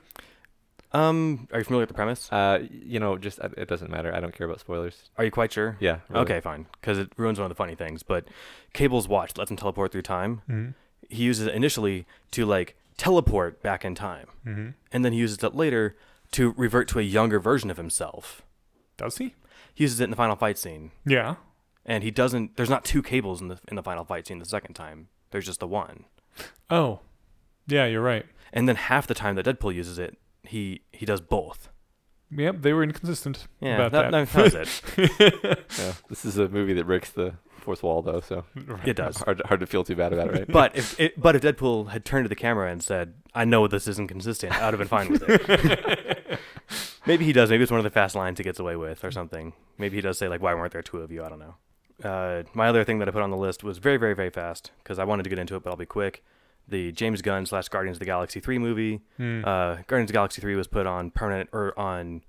Um, are you familiar with the premise? Uh, you know, just uh, it doesn't matter. I don't care about spoilers. Are you quite sure? Yeah. really. Okay, fine. Because it ruins one of the funny things. But Cable's watch lets him teleport through time. Mm-hmm. He uses it initially to like teleport back in time, Mm-hmm. and then he uses it later to revert to a younger version of himself. Does he? He uses it in the final fight scene, Yeah. and he doesn't. There's not two cables in the in the final fight scene the second time. There's just the one. Oh, yeah, you're right. And then half the time that Deadpool uses it, he he does both. Yep, they were inconsistent Yeah, about that, that. that was it. Yeah. This is a movie that breaks the fourth wall, though, so It does. hard hard to feel too bad about it, right? But if it, but if Deadpool had turned to the camera and said, "I know this isn't consistent," I'd have been fine with it. Maybe he does. Maybe it's one of the fast lines he gets away with, or something. Maybe he does say like, "Why weren't there two of you?" I don't know. Uh, my other thing that I put on the list was very, very, very fast because I wanted to get into it, but I'll be quick. The James Gunn slash Guardians of the Galaxy three movie. Hmm. Uh, Guardians of the Galaxy three was put on permanent or on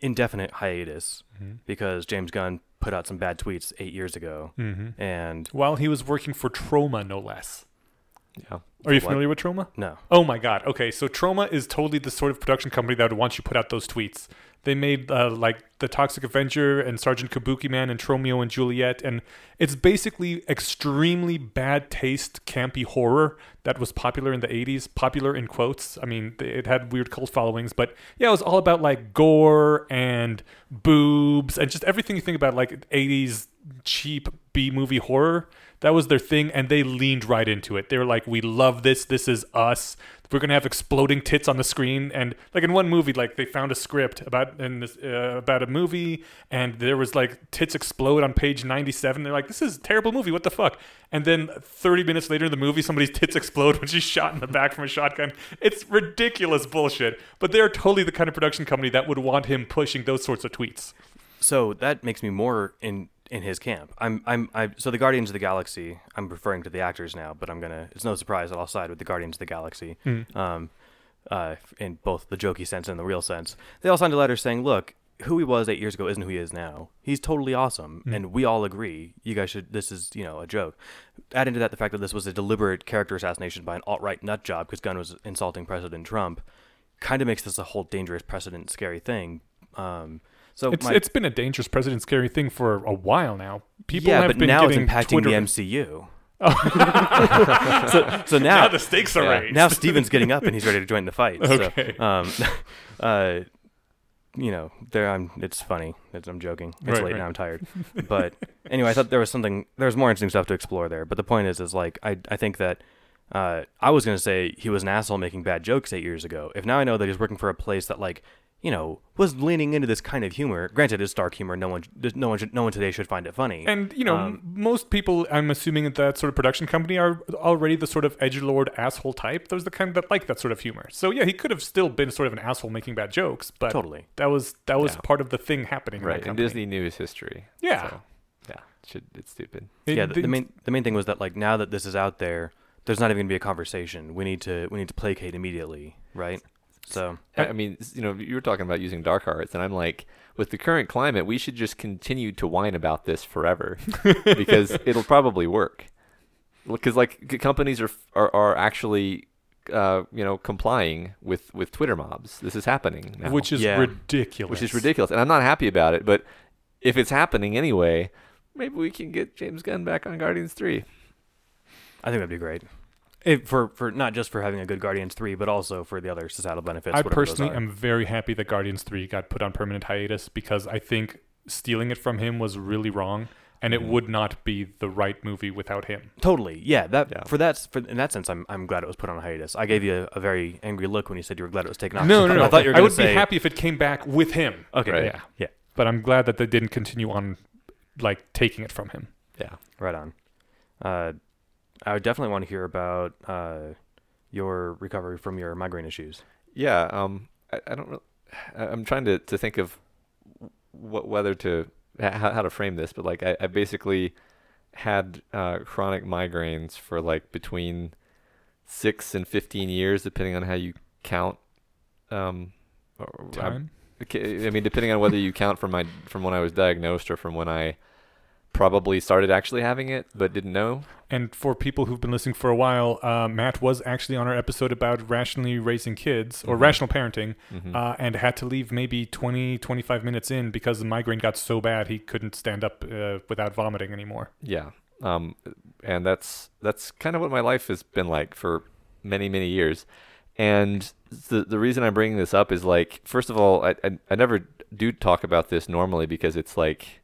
indefinite hiatus Mhm. because James Gunn put out some bad tweets eight years ago, Mhm. and While he was working for Troma, no less. Yeah. Are you What? familiar with Troma? No. Oh my god. Okay, so Troma is totally the sort of production company that would want you to put out those tweets. They made uh, like the Toxic Avenger and Sergeant Kabuki Man and Romeo and Juliet, and it's basically extremely bad taste, campy horror that was popular in the '80s. Popular in quotes. I mean, it had weird cult followings, but yeah, it was all about like gore and boobs and just everything you think about like '80s cheap B movie horror. That was their thing, and they leaned right into it. They were like, "We love this. This is us. We're gonna have exploding tits on the screen." And like in one movie, like they found a script about in this uh, about a movie, and there was like tits explode on page ninety-seven. They're like, "This is a terrible movie. What the fuck?" And then thirty minutes later in the movie, somebody's tits explode when she's shot in the back from a shotgun. It's ridiculous bullshit. But they're totally the kind of production company that would want him pushing those sorts of tweets. So that makes me more in in his camp. I'm I'm I so the Guardians of the Galaxy. I'm referring to the actors now, but I'm gonna. It's no surprise that I'll side with the Guardians of the Galaxy. Um, uh, in both the jokey sense and the real sense. They all signed a letter saying, "Look, who he was eight years ago isn't who he is now. He's totally awesome, and we all agree. You guys should. This is you know a joke. Add into that the fact that this was a deliberate character assassination by an alt right nut job because Gunn was insulting President Trump. Kind of makes this a whole dangerous precedent, scary thing. Um, so It's my- it's been a dangerous president scary thing for a while now. People yeah, have but been now it's getting impacting Twitter- the MCU. so, so now, Now the stakes are yeah, raised. now Steven's getting up and he's ready to join the fight. Okay. So, um, uh, you know, there I'm. It's funny. It's, I'm joking. It's Right, late right. now. I'm tired. But anyway, I thought there was something. There was more interesting stuff to explore there. But the point is, is like I I think that. Uh, I was gonna say he was an asshole making bad jokes eight years ago. If now I know that he's working for a place that like, you know, was leaning into this kind of humor. Granted, it's dark humor. No one, no one, should, no one today should find it funny. And you know, Um, most people, I'm assuming at that sort of production company are already the sort of edge lord asshole type. Those are the kind that like that sort of humor. So yeah, he could have still been sort of an asshole making bad jokes, but Totally. that was that was Yeah. part of the thing happening. in that Right. And. Disney knew his history. Yeah. So, yeah. Should it's stupid. It yeah, the, the didn't- main the main thing was that like now that this is out there, there's not even gonna be a conversation. We need to we need to placate immediately, right? So I I mean, you know, you were talking about using dark arts, and I'm like, with the current climate, we should just continue to whine about this forever because it'll probably work. Because like companies are are, are actually, uh, you know, complying with with Twitter mobs. This is happening now, which is Yeah. ridiculous. which is ridiculous, and I'm not happy about it. But if it's happening anyway, maybe we can get James Gunn back on Guardians Three. I think that'd be great. If, for for not just for having a good Guardians three, but also for the other societal benefits. I whatever those personally are. am very happy that Guardians 3 got put on permanent hiatus because I think stealing it from him was really wrong and it Mhm. would not be the right movie without him. totally yeah. That Yeah. for that for in that sense, I'm I'm glad it was put on hiatus. I gave you a, a very angry look when you said you were glad it was taken off. No, no, no. I thought you were I would say be happy if it came back with him. Okay, Right. Yeah. yeah, But I'm glad that they didn't continue on like taking it from him. Yeah. right on. Uh, I would definitely want to hear about uh your recovery from your migraine issues. Yeah, um, I, I don't. Really, I'm trying to, to think of what whether to how, how to frame this, but like I, I basically had uh, chronic migraines for like between six and fifteen years, depending on how you count. Um, or- I'm- Time. okay, I mean, depending on whether you count from my from when I was diagnosed or from when I probably started actually having it but didn't know. And for people who've been listening for a while, uh, Matt was actually on our episode about rationally raising kids or Mhm. rational parenting Mhm. uh, and had to leave maybe 20, 25 minutes in because the migraine got so bad he couldn't stand up uh, without vomiting anymore. Yeah. Um, and that's that's kind of what my life has been like for many many years. And the the reason I'm bringing this up is like, first of all, I I, I never do talk about this normally because it's like,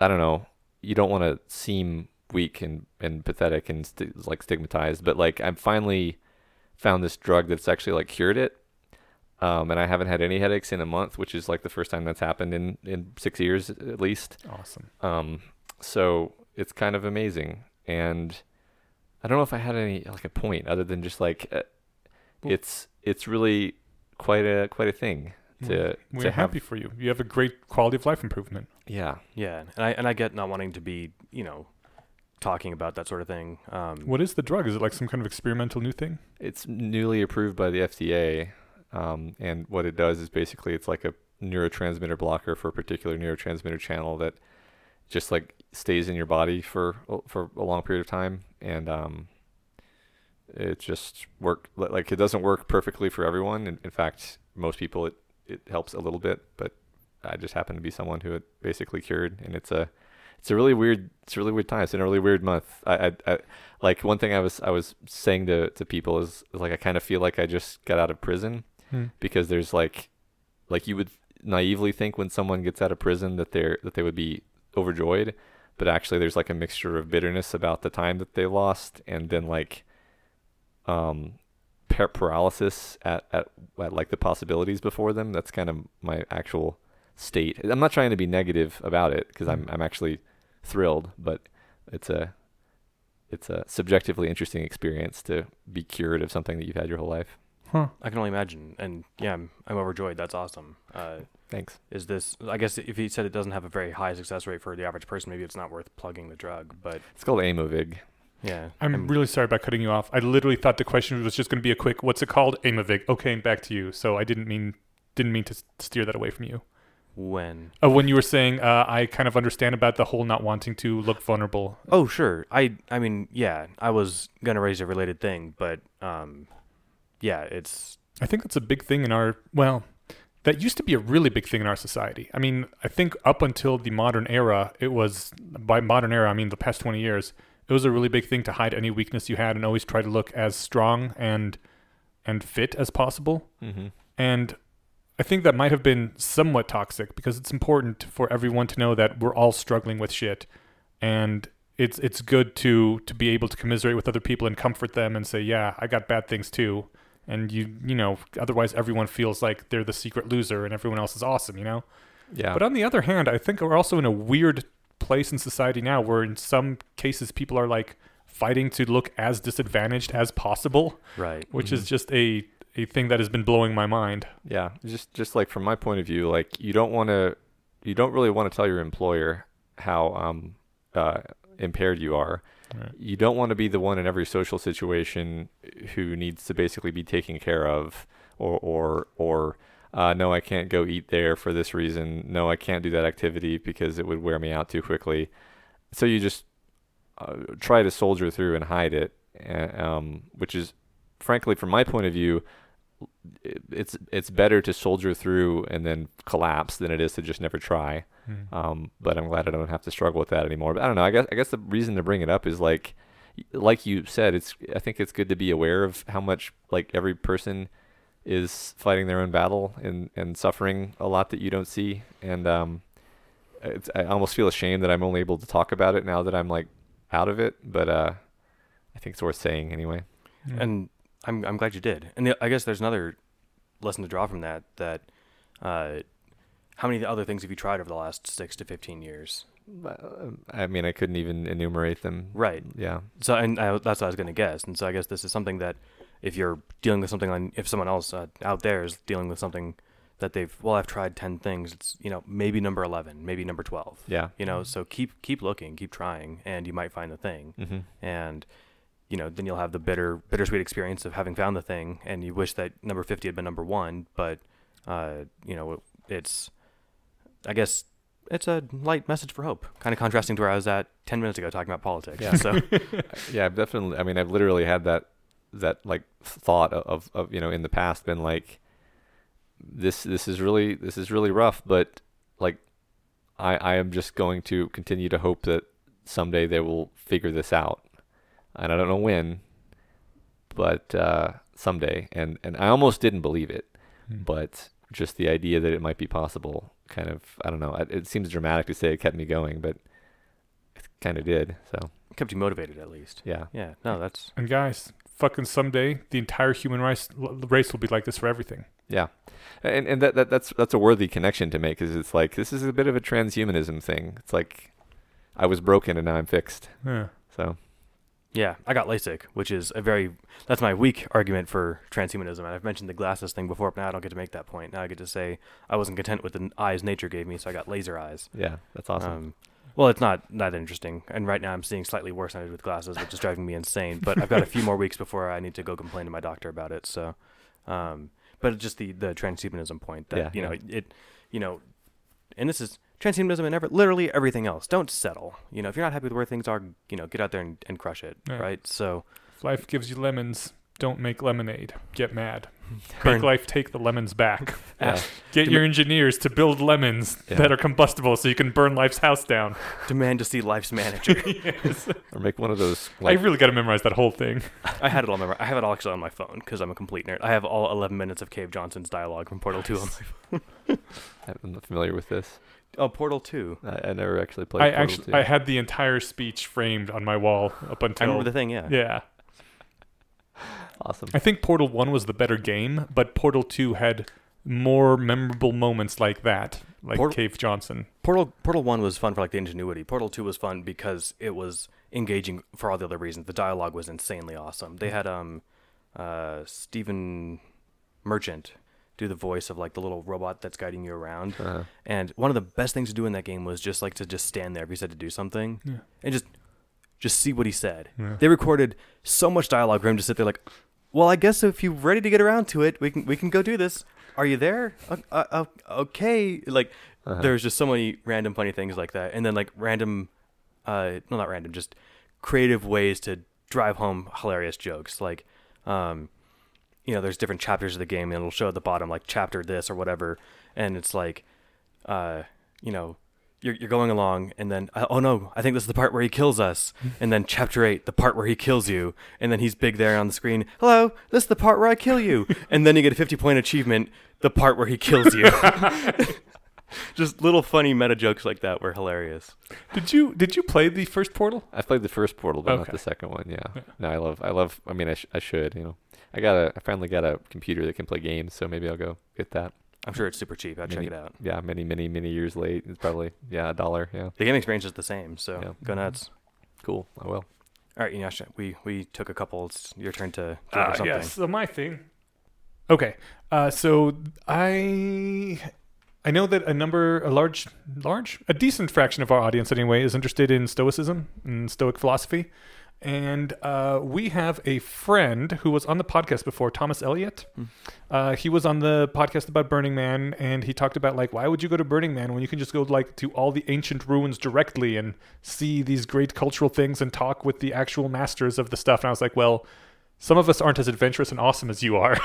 I don't know, you don't want to seem weak and and pathetic and st- like stigmatized, but like I've finally found this drug that's actually like cured it. Um, and I haven't had any headaches in a month, which is like the first time that's happened in, in six years at least. Awesome. Um, so it's kind of amazing, and I don't know if I had any like a point other than just like uh, it's it's really quite a quite a thing to We're to happy have. for you. You have a great quality of life improvement. Yeah, Yeah, and I and I get not wanting to be you know talking about that sort of thing. Um, What is the drug? Is it like some kind of experimental new thing? it's newly approved by the FDA, um, and what it does is basically it's like a neurotransmitter blocker for a particular neurotransmitter channel that just like stays in your body for for a long period of time, and um, it just work like it doesn't work perfectly for everyone. In, in fact, most people it it helps a little bit, but I just happen to be someone who it basically cured, and it's a it's a really weird it's a really weird time. It's been a really weird month. I, I, I like one thing I was I was saying to to people is, is like I kind of feel like I just got out of prison Hmm. because there's like like you would naively think when someone gets out of prison that they're that they would be overjoyed but actually there's like a mixture of bitterness about the time that they lost and then like um par- paralysis at, at at like the possibilities before them that's kind of my actual state i'm not trying to be negative about it because i'm i'm actually thrilled but it's a it's a subjectively interesting experience to be cured of something that you've had your whole life Huh. I can only imagine. And yeah, I'm, I'm overjoyed. That's awesome. Uh, thanks is this? I guess if he said it doesn't have a very high success rate for the average person, maybe it's not worth plugging the drug. But it's called Aimovig. Yeah, I'm really sorry about cutting you off. I literally thought the question was just going to be a quick, "What's it called?" Aimovig. Okay, and back to you. So I didn't mean didn't mean to steer that away from you. when. Uh, when you were saying, uh, I kind of understand about the whole not wanting to look vulnerable. Oh sure. I I mean yeah. I was gonna raise a related thing, but um, yeah, it's I think that's a big thing in our well, that used to be a really big thing in our society. I mean, I think up until the modern era, it was by modern era, I mean the past 20 years, it was a really big thing to hide any weakness you had and always try to look as strong and and fit as possible. Mm-hmm. And I think that might have been somewhat toxic because it's important for everyone to know that we're all struggling with shit and it's it's good to to be able to commiserate with other people and comfort them and say, "Yeah, I got bad things too." And you you know, otherwise everyone feels like they're the secret loser and everyone else is awesome, you know? Yeah. But on the other hand, I think we're also in a weird place in society now where in some cases people are like fighting to look as disadvantaged as possible, right. which is just a a thing that has been blowing my mind. Yeah, just just like from my point of view, like you don't want to, you don't really want to tell your employer how um uh impaired you are. Right. You don't want to be the one in every social situation who needs to basically be taken care of, or or or uh, no, I can't go eat there for this reason. No, I can't do that activity because it would wear me out too quickly. So you just uh, try to soldier through and hide it, um, which is, frankly, from my point of view, it's it's better to soldier through and then collapse than it is to just never try. Hmm. Um, but I'm glad I don't have to struggle with that anymore. But I don't know. I guess I guess the reason to bring it up is like, like you said, it's I think it's good to be aware of how much like every person is fighting their own battle and and suffering a lot that you don't see. And um, it's, I almost feel ashamed that I'm only able to talk about it now that I'm like out of it. But uh, I think it's worth saying anyway. And I'm I'm glad you did. And the, I guess there's another lesson to draw from that. That uh, how many other things have you tried over the last six to fifteen years? Uh, I mean, I couldn't even enumerate them. Right. Yeah. So and I, that's what I was going to guess. And so I guess this is something that if you're dealing with something on, if someone else uh, out there is dealing with something that they've, well, I've tried ten things. It's you know maybe number eleven, maybe number twelve. Yeah. You know, so keep keep looking, keep trying, and you might find the thing. Mm-hmm. And you know, then you'll have the bitter bittersweet experience of having found the thing, and you wish that number fifty had been number one. But uh, you know, it's I guess it's a light message for hope, kind of contrasting to where I was at ten minutes ago talking about politics. Yeah. So yeah, I've definitely. I mean, I've literally had that that like thought of, of you know in the past been like this this is really this is really rough, but like I I am just going to continue to hope that someday they will figure this out, and I don't know when, but uh, someday. And and I almost didn't believe it, Hmm. but just the idea that it might be possible kind of I don't know. It, it seems dramatic to say it kept me going, but it kind of did. So kept you motivated at least. yeah. Yeah. No, that's And guys, fucking someday the entire human race race will be like this for everything. Yeah, and and that, that that's that's a worthy connection to make because it's like this is a bit of a transhumanism thing. It's like I was broken and now I'm fixed. Yeah. So yeah. I got LASIK, which is a very that's my weak argument for transhumanism. And I've mentioned the glasses thing before, but now I don't get to make that point. Now I get to say I wasn't content with the eyes nature gave me, so I got laser eyes. yeah, that's awesome. Um, well, it's not that interesting, and right now I'm seeing slightly worse than I did with glasses, which is driving me insane. But I've got a few more weeks before I need to go complain to my doctor about it. So, um, but just the the transhumanism point that Yeah, you know yeah. it, you know, and this is transhumanism and ever, literally everything else. Don't settle. You know, if you're not happy with where things are, you know, get out there and, and crush it. Yeah. Right. So, If life gives you lemons, don't make lemonade. Get mad. Burn- Make life take the lemons back. Yeah. Get Dem- your engineers to build lemons Yeah. that are combustible so you can burn life's house down. Demand to see life's manager. yes. Or make one of those like I really got to memorize that whole thing. I had it all. Memor- I have it all actually on my phone because I'm a complete nerd. I have all 11 minutes of Cave Johnson's dialogue from Portal 2 on my phone. I'm not familiar with this. Oh, Portal 2. I, I never actually played. I Portal actually 2. I had the entire speech framed on my wall up until. I remember the thing, yeah. yeah. Awesome. I think Portal 1 was the better game, but Portal 2 had more memorable moments like that, like Port- Cave Johnson. Portal Portal 1 was fun for like the ingenuity. Portal 2 was fun because it was engaging for all the other reasons. The dialogue was insanely awesome. They had um uh Stephen Merchant do the voice of like the little robot that's guiding you around. Uh, And one of the best things to do in that game was just like to just stand there if he said to do something Yeah. and just just see what he said. Yeah. They recorded so much dialogue for him to sit there like, "Well, I guess if you're ready to get around to it, we can we can go do this. Are you there? Uh, uh, okay." Like uh-huh. there's just so many random funny things like that, and then like random, uh, no, not random, just creative ways to drive home hilarious jokes. Like, um, you know, there's different chapters of the game, and it'll show at the bottom like chapter this or whatever, and it's like, uh, you know. You're, you're going along, and then uh, oh no, I think this is the part where he kills us. And then chapter eight, the part where he kills you, and then he's big there on the screen. Hello, this is the part where I kill you. and then you get a 50 point achievement, the part where he kills you. Just little funny meta jokes like that were hilarious. Did you did you play the first Portal? I played the first Portal, but not Okay. the second one. Yeah. Yeah. No, I love. I love. I mean, I, sh- I should. You know, I got a. I finally got a computer that can play games, so maybe I'll go get that. I'm sure it's super cheap. I'll check it out. Yeah, many, many, many years late. It's probably yeah, a dollar. Yeah, The game experience is the same, so Yeah. go nuts. cool. I will. All right, Eneasz, we we took a couple. It's your turn to deliver Uh, something. yes, so my thing. Okay, uh, so I I know that a number, a large, large, a decent fraction of our audience anyway is interested in Stoicism and Stoic philosophy, and uh, we have a friend who was on the podcast before, Thomas Elliott. Hmm. Uh, he was on the podcast about Burning Man, and he talked about like why would you go to Burning Man when you can just go like to all the ancient ruins directly and see these great cultural things and talk with the actual masters of the stuff. And I was like, well some of us aren't as adventurous and awesome as you are.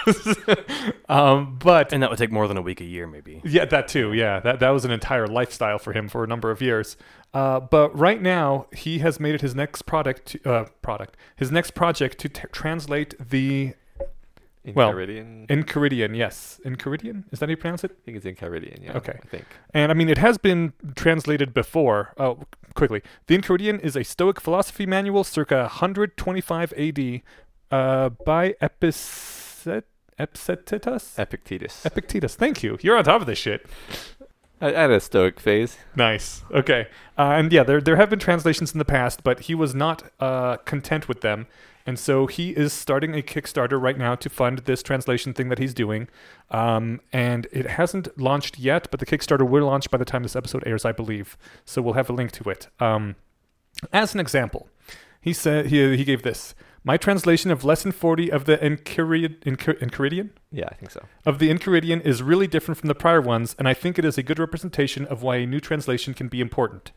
um, but And that would take more than a week a year, maybe. yeah, that too. Yeah, that that was an entire lifestyle for him for a number of years. Uh, but right now, he has made it his next product. To, uh, product. His next project to t- translate the In Well, Caridian. Enchiridion. Yes, Enchiridion. Is that how you pronounce it? I think it's in Caridian. Yeah. Okay. I think. And I mean, it has been translated before. Oh, quickly. The Enchiridion is a Stoic philosophy manual circa 125 AD uh, by Epicet- Epictetus? Epictetus. Epictetus. Thank you. You're on top of this shit. I, had a Stoic phase. Nice. Okay. Uh, and yeah, there there have been translations in the past, but he was not uh, content with them, and so he is starting a Kickstarter right now to fund this translation thing that he's doing. Um, and it hasn't launched yet, but the Kickstarter will launch by the time this episode airs, I believe. So we'll have a link to it. Um, as an example, he said he he gave this. My translation of lesson 40 of the Enchiridion, Enchir- Enchiridion Yeah, I think so. of the Enchiridion is really different from the prior ones, and I think it is a good representation of why a new translation can be important.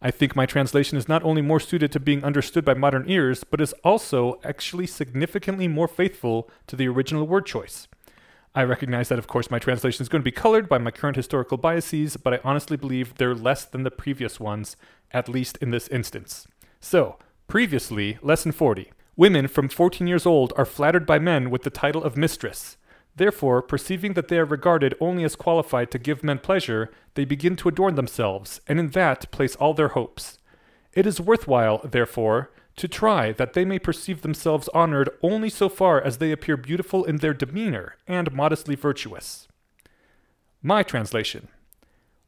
I think my translation is not only more suited to being understood by modern ears, but is also actually significantly more faithful to the original word choice. I recognize that, of course, my translation is going to be colored by my current historical biases, but I honestly believe they're less than the previous ones, at least in this instance. So, previously, lesson 40. Women from 14 years old are flattered by men with the title of mistress. Therefore, perceiving that they are regarded only as qualified to give men pleasure, they begin to adorn themselves, and in that place all their hopes. It is worthwhile, therefore, to try that they may perceive themselves honored only so far as they appear beautiful in their demeanor and modestly virtuous. My translation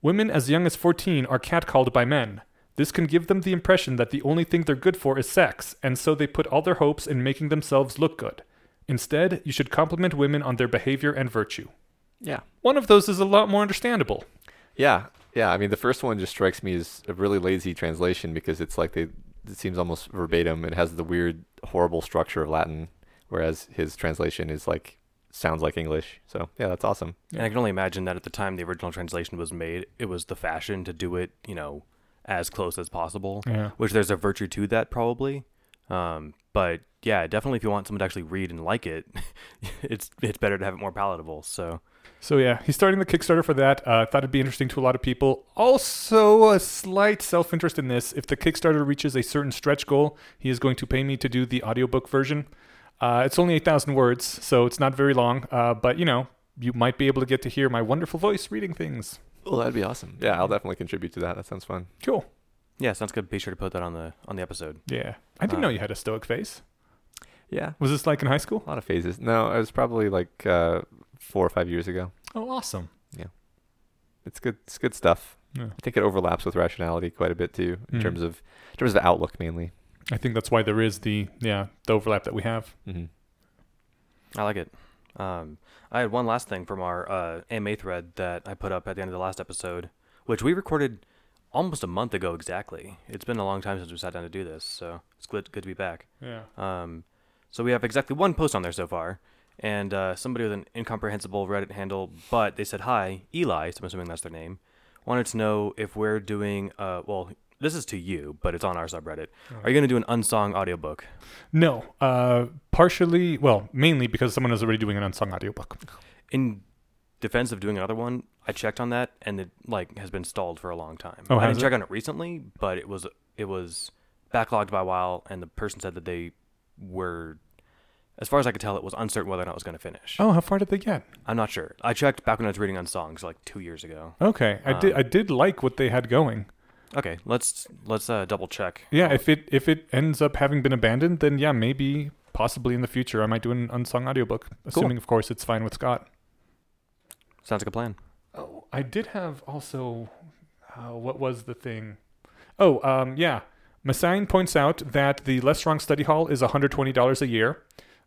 Women as young as 14 are catcalled by men. This can give them the impression that the only thing they're good for is sex, and so they put all their hopes in making themselves look good. Instead, you should compliment women on their behavior and virtue. Yeah. One of those is a lot more understandable. Yeah, yeah. I mean, the first one just strikes me as a really lazy translation because it's like they. It seems almost verbatim. It has the weird, horrible structure of Latin, whereas his translation is like sounds like English. So yeah, that's awesome. And I can only imagine that at the time the original translation was made, it was the fashion to do it, you know, as close as possible. Yeah. Which there's a virtue to that probably. Um, but yeah, definitely if you want someone to actually read and like it, it's it's better to have it more palatable. So So yeah, he's starting the Kickstarter for that. Uh, thought it'd be interesting to a lot of people. Also, a slight self-interest in this. If the Kickstarter reaches a certain stretch goal, he is going to pay me to do the audiobook version. Uh, it's only 8,000 words, so it's not very long. Uh, but you know, you might be able to get to hear my wonderful voice reading things. Well, that'd be awesome. Yeah, I'll definitely contribute to that. That sounds fun. Cool. yeah, sounds good. Be sure to put that on the on the episode. Yeah, I didn't Uh, know you had a stoic face. Yeah, Was this like in high school? a lot of phases. No, it was probably like uh, four or five years ago. Oh, awesome. Yeah. It's good. It's good stuff. Yeah. I think it overlaps with rationality quite a bit too, in Mhm. terms of in terms of outlook mainly. I think that's why there is the yeah the overlap that we have. Mm-hmm. I like it. Um, I had one last thing from our uh, AMA thread that I put up at the end of the last episode, which we recorded almost a month ago exactly. It's been a long time since we sat down to do this, so it's good good to be back. Yeah. Um, so we have exactly one post on there so far, and uh, somebody with an incomprehensible Reddit handle, but they said hi, Eli. So I'm assuming that's their name. Wanted to know if we're doing. Uh, well, this is to you, but it's on our subreddit. Are you going to do an Unsong audiobook? No, uh, partially, well, mainly because someone is already doing an Unsong audiobook. In defense of doing another one, I checked on that, and it like has been stalled for a long time. Oh, I has didn't it? check on it recently, but it was it was backlogged by a while, and the person said that they were. As far as I could tell, it was uncertain whether or not it was going to finish. Oh, how far did they get? I'm not sure. I checked back when I was reading on songs like two years ago. Okay, I did. Um, I did like what they had going. Okay, let's let's uh, double check. Yeah, if it if it ends up having been abandoned, then yeah, maybe possibly in the future I might do an Unsong audiobook, assuming of course it's fine with Scott. Sounds like a plan. Oh, I did have also. Uh, what was the thing? Oh, um, yeah. Massain points out that the Less Wrong Study Hall is $120 a year.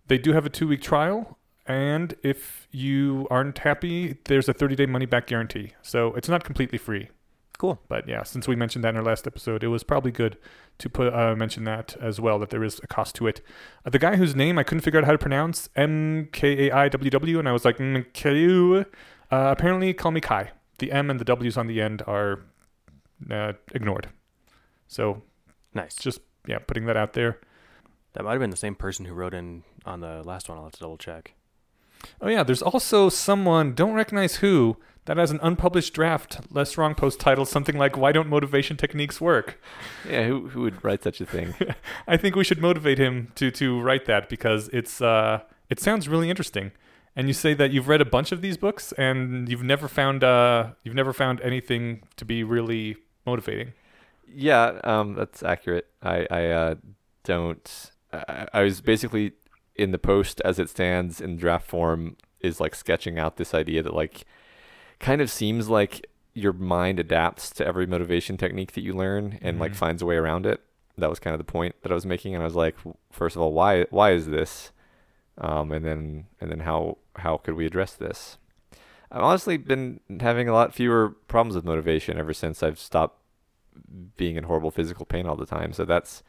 They do have a two week trial, and if you aren't happy, there's a 30 day money back guarantee. So it's not completely free. Cool. But yeah, since we mentioned that in our last episode, it was probably good to put uh, mention that as well that there is a cost to it. Uh, the guy whose name I couldn't figure out how to pronounce, M K A I W W, and I was like, mm, K-U. Uh, apparently, call me Kai. The M and the W's on the end are uh, ignored. So Nice. just yeah, putting that out there. That might have been the same person who wrote in on the last one. I'll have to double check. Oh yeah, there's also someone don't recognize who that has an unpublished draft, less wrong post titled something like "Why don't motivation techniques work?" Yeah, who who would write such a thing? I think we should motivate him to to write that because it's uh it sounds really interesting. And you say that you've read a bunch of these books and you've never found uh you've never found anything to be really motivating. Yeah, um, that's accurate. I, I uh, don't. I, I was basically in the post as it stands in draft form is like sketching out this idea that like kind of seems like your mind adapts to every motivation technique that you learn and like Mhm. finds a way around it. That was kind of the point that I was making, and I was like, first of all, why why is this? Um, and then and then how how could we address this? I've honestly been having a lot fewer problems with motivation ever since I've stopped being in horrible physical pain all the time. So that's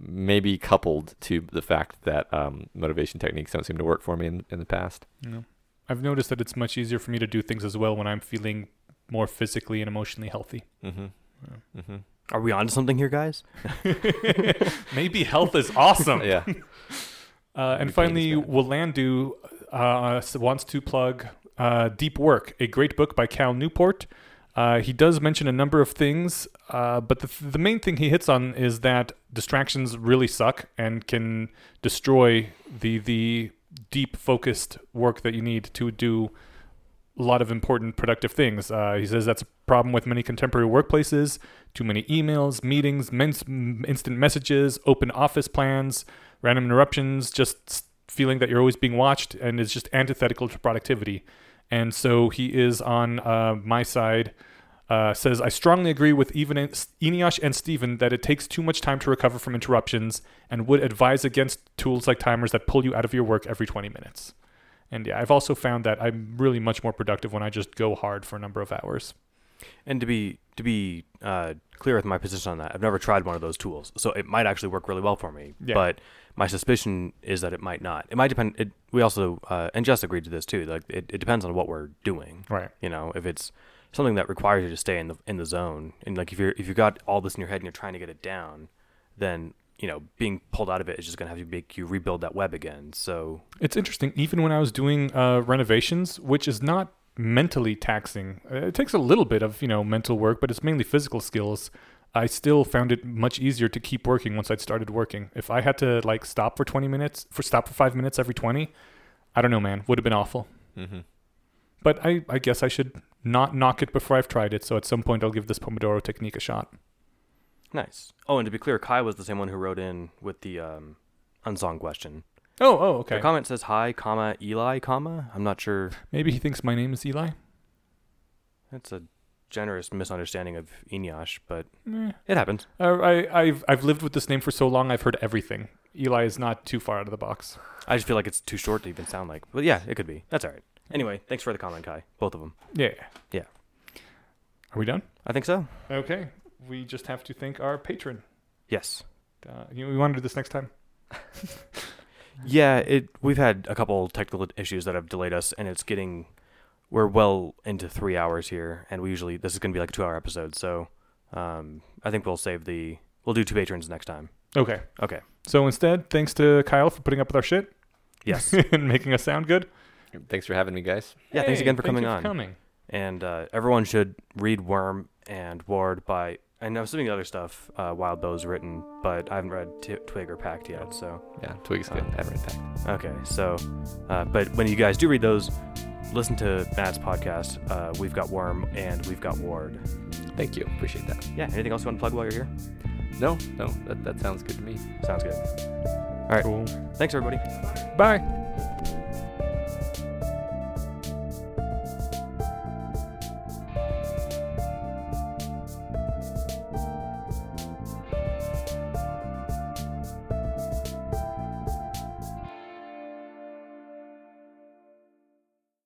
maybe coupled to the fact that um, motivation techniques don't seem to work for me in, in the past. You know, I've noticed that it's much easier for me to do things as well when I'm feeling more physically and emotionally healthy. Mm-hmm. Yeah. Mm-hmm. Are we on to something here, guys? Maybe health is awesome. Yeah. Uh, and finally, is bad. Willandu uh, wants to plug uh, Deep Work, a great book by Cal Newport. Uh, he does mention a number of things, uh, but the, th- the main thing he hits on is that distractions really suck and can destroy the the deep focused work that you need to do a lot of important productive things. Uh, he says that's a problem with many contemporary workplaces. Too many emails, meetings, instant messages, open office plans, random interruptions, just feeling that you're always being watched, and is just antithetical to productivity. And so he is on uh, my side. Uh, says I strongly agree with even Eneasz and Steven that it takes too much time to recover from interruptions, and would advise against tools like timers that pull you out of your work every 20 minutes. And yeah, I've also found that I'm really much more productive when I just go hard for a number of hours. And to be to be uh, clear with my position on that, I've never tried one of those tools, so it might actually work really well for me. Yeah. But my suspicion is that it might not. It might depend. It, we also uh, and Jess agreed to this too. Like it, it depends on what we're doing. Right. You know, if it's something that requires you to stay in the in the zone, and like if you're if you got all this in your head and you're trying to get it down, then you know, being pulled out of it is just going to have to make you rebuild that web again. So It's interesting. Even when I was doing uh, renovations, which is not mentally taxing, uh, it takes a little bit of you know mental work, but it's mainly physical skills. I still found it much easier to keep working once I'd started working. If I had to like stop for 20 minutes, for stop for five minutes every 20, I don't know, man, would have been awful. Mm-hmm. But I, I guess I should not knock it before I've tried it. So at some point, I'll give this Pomodoro technique a shot. nice. Oh, and to be clear, Kai was the same one who wrote in with the um, Unsong question. Oh, oh, okay. The comment says hi, comma Eli, comma. I'm not sure. Maybe he thinks my name is Eli. It's a generous misunderstanding of Eneasz, but Eh. it happens. I, I've I've lived with this name for so long. I've heard everything. Eli is not too far out of the box. I just feel like it's too short to even sound like. But yeah, it could be. That's all right. Anyway, thanks for the comment, Kai. Both of them. Yeah. Yeah. Are we done? I think so. Okay. We just have to thank our patron. Yes. Uh, you, we want to do this next time. Yeah, it. We've had a couple technical issues that have delayed us, and it's getting. We're well into three hours here, and we usually this is going to be like a two-hour episode. So, um, I think we'll save the. We'll do two patrons next time. Okay. Okay. So instead, thanks to Kyle for putting up with our shit Yes. and making us sound good. Thanks for having me, guys. Yeah, thanks again for thank coming you on. coming. And uh, everyone should read Worm and Ward by. And I'm assuming the other stuff uh, Wildbow's written, but I haven't read T- Twig or Pact yet. So Yeah, Twig's good. Uh, Ever impact. okay, so uh, but when you guys do read those, listen to Matt's podcast. Uh, we've got Worm and we've got Ward. Thank you. Appreciate that. Yeah. Anything else you want to plug while you're here? No, no, that, that sounds good to me. Sounds good. Cool. Thanks everybody. Bye.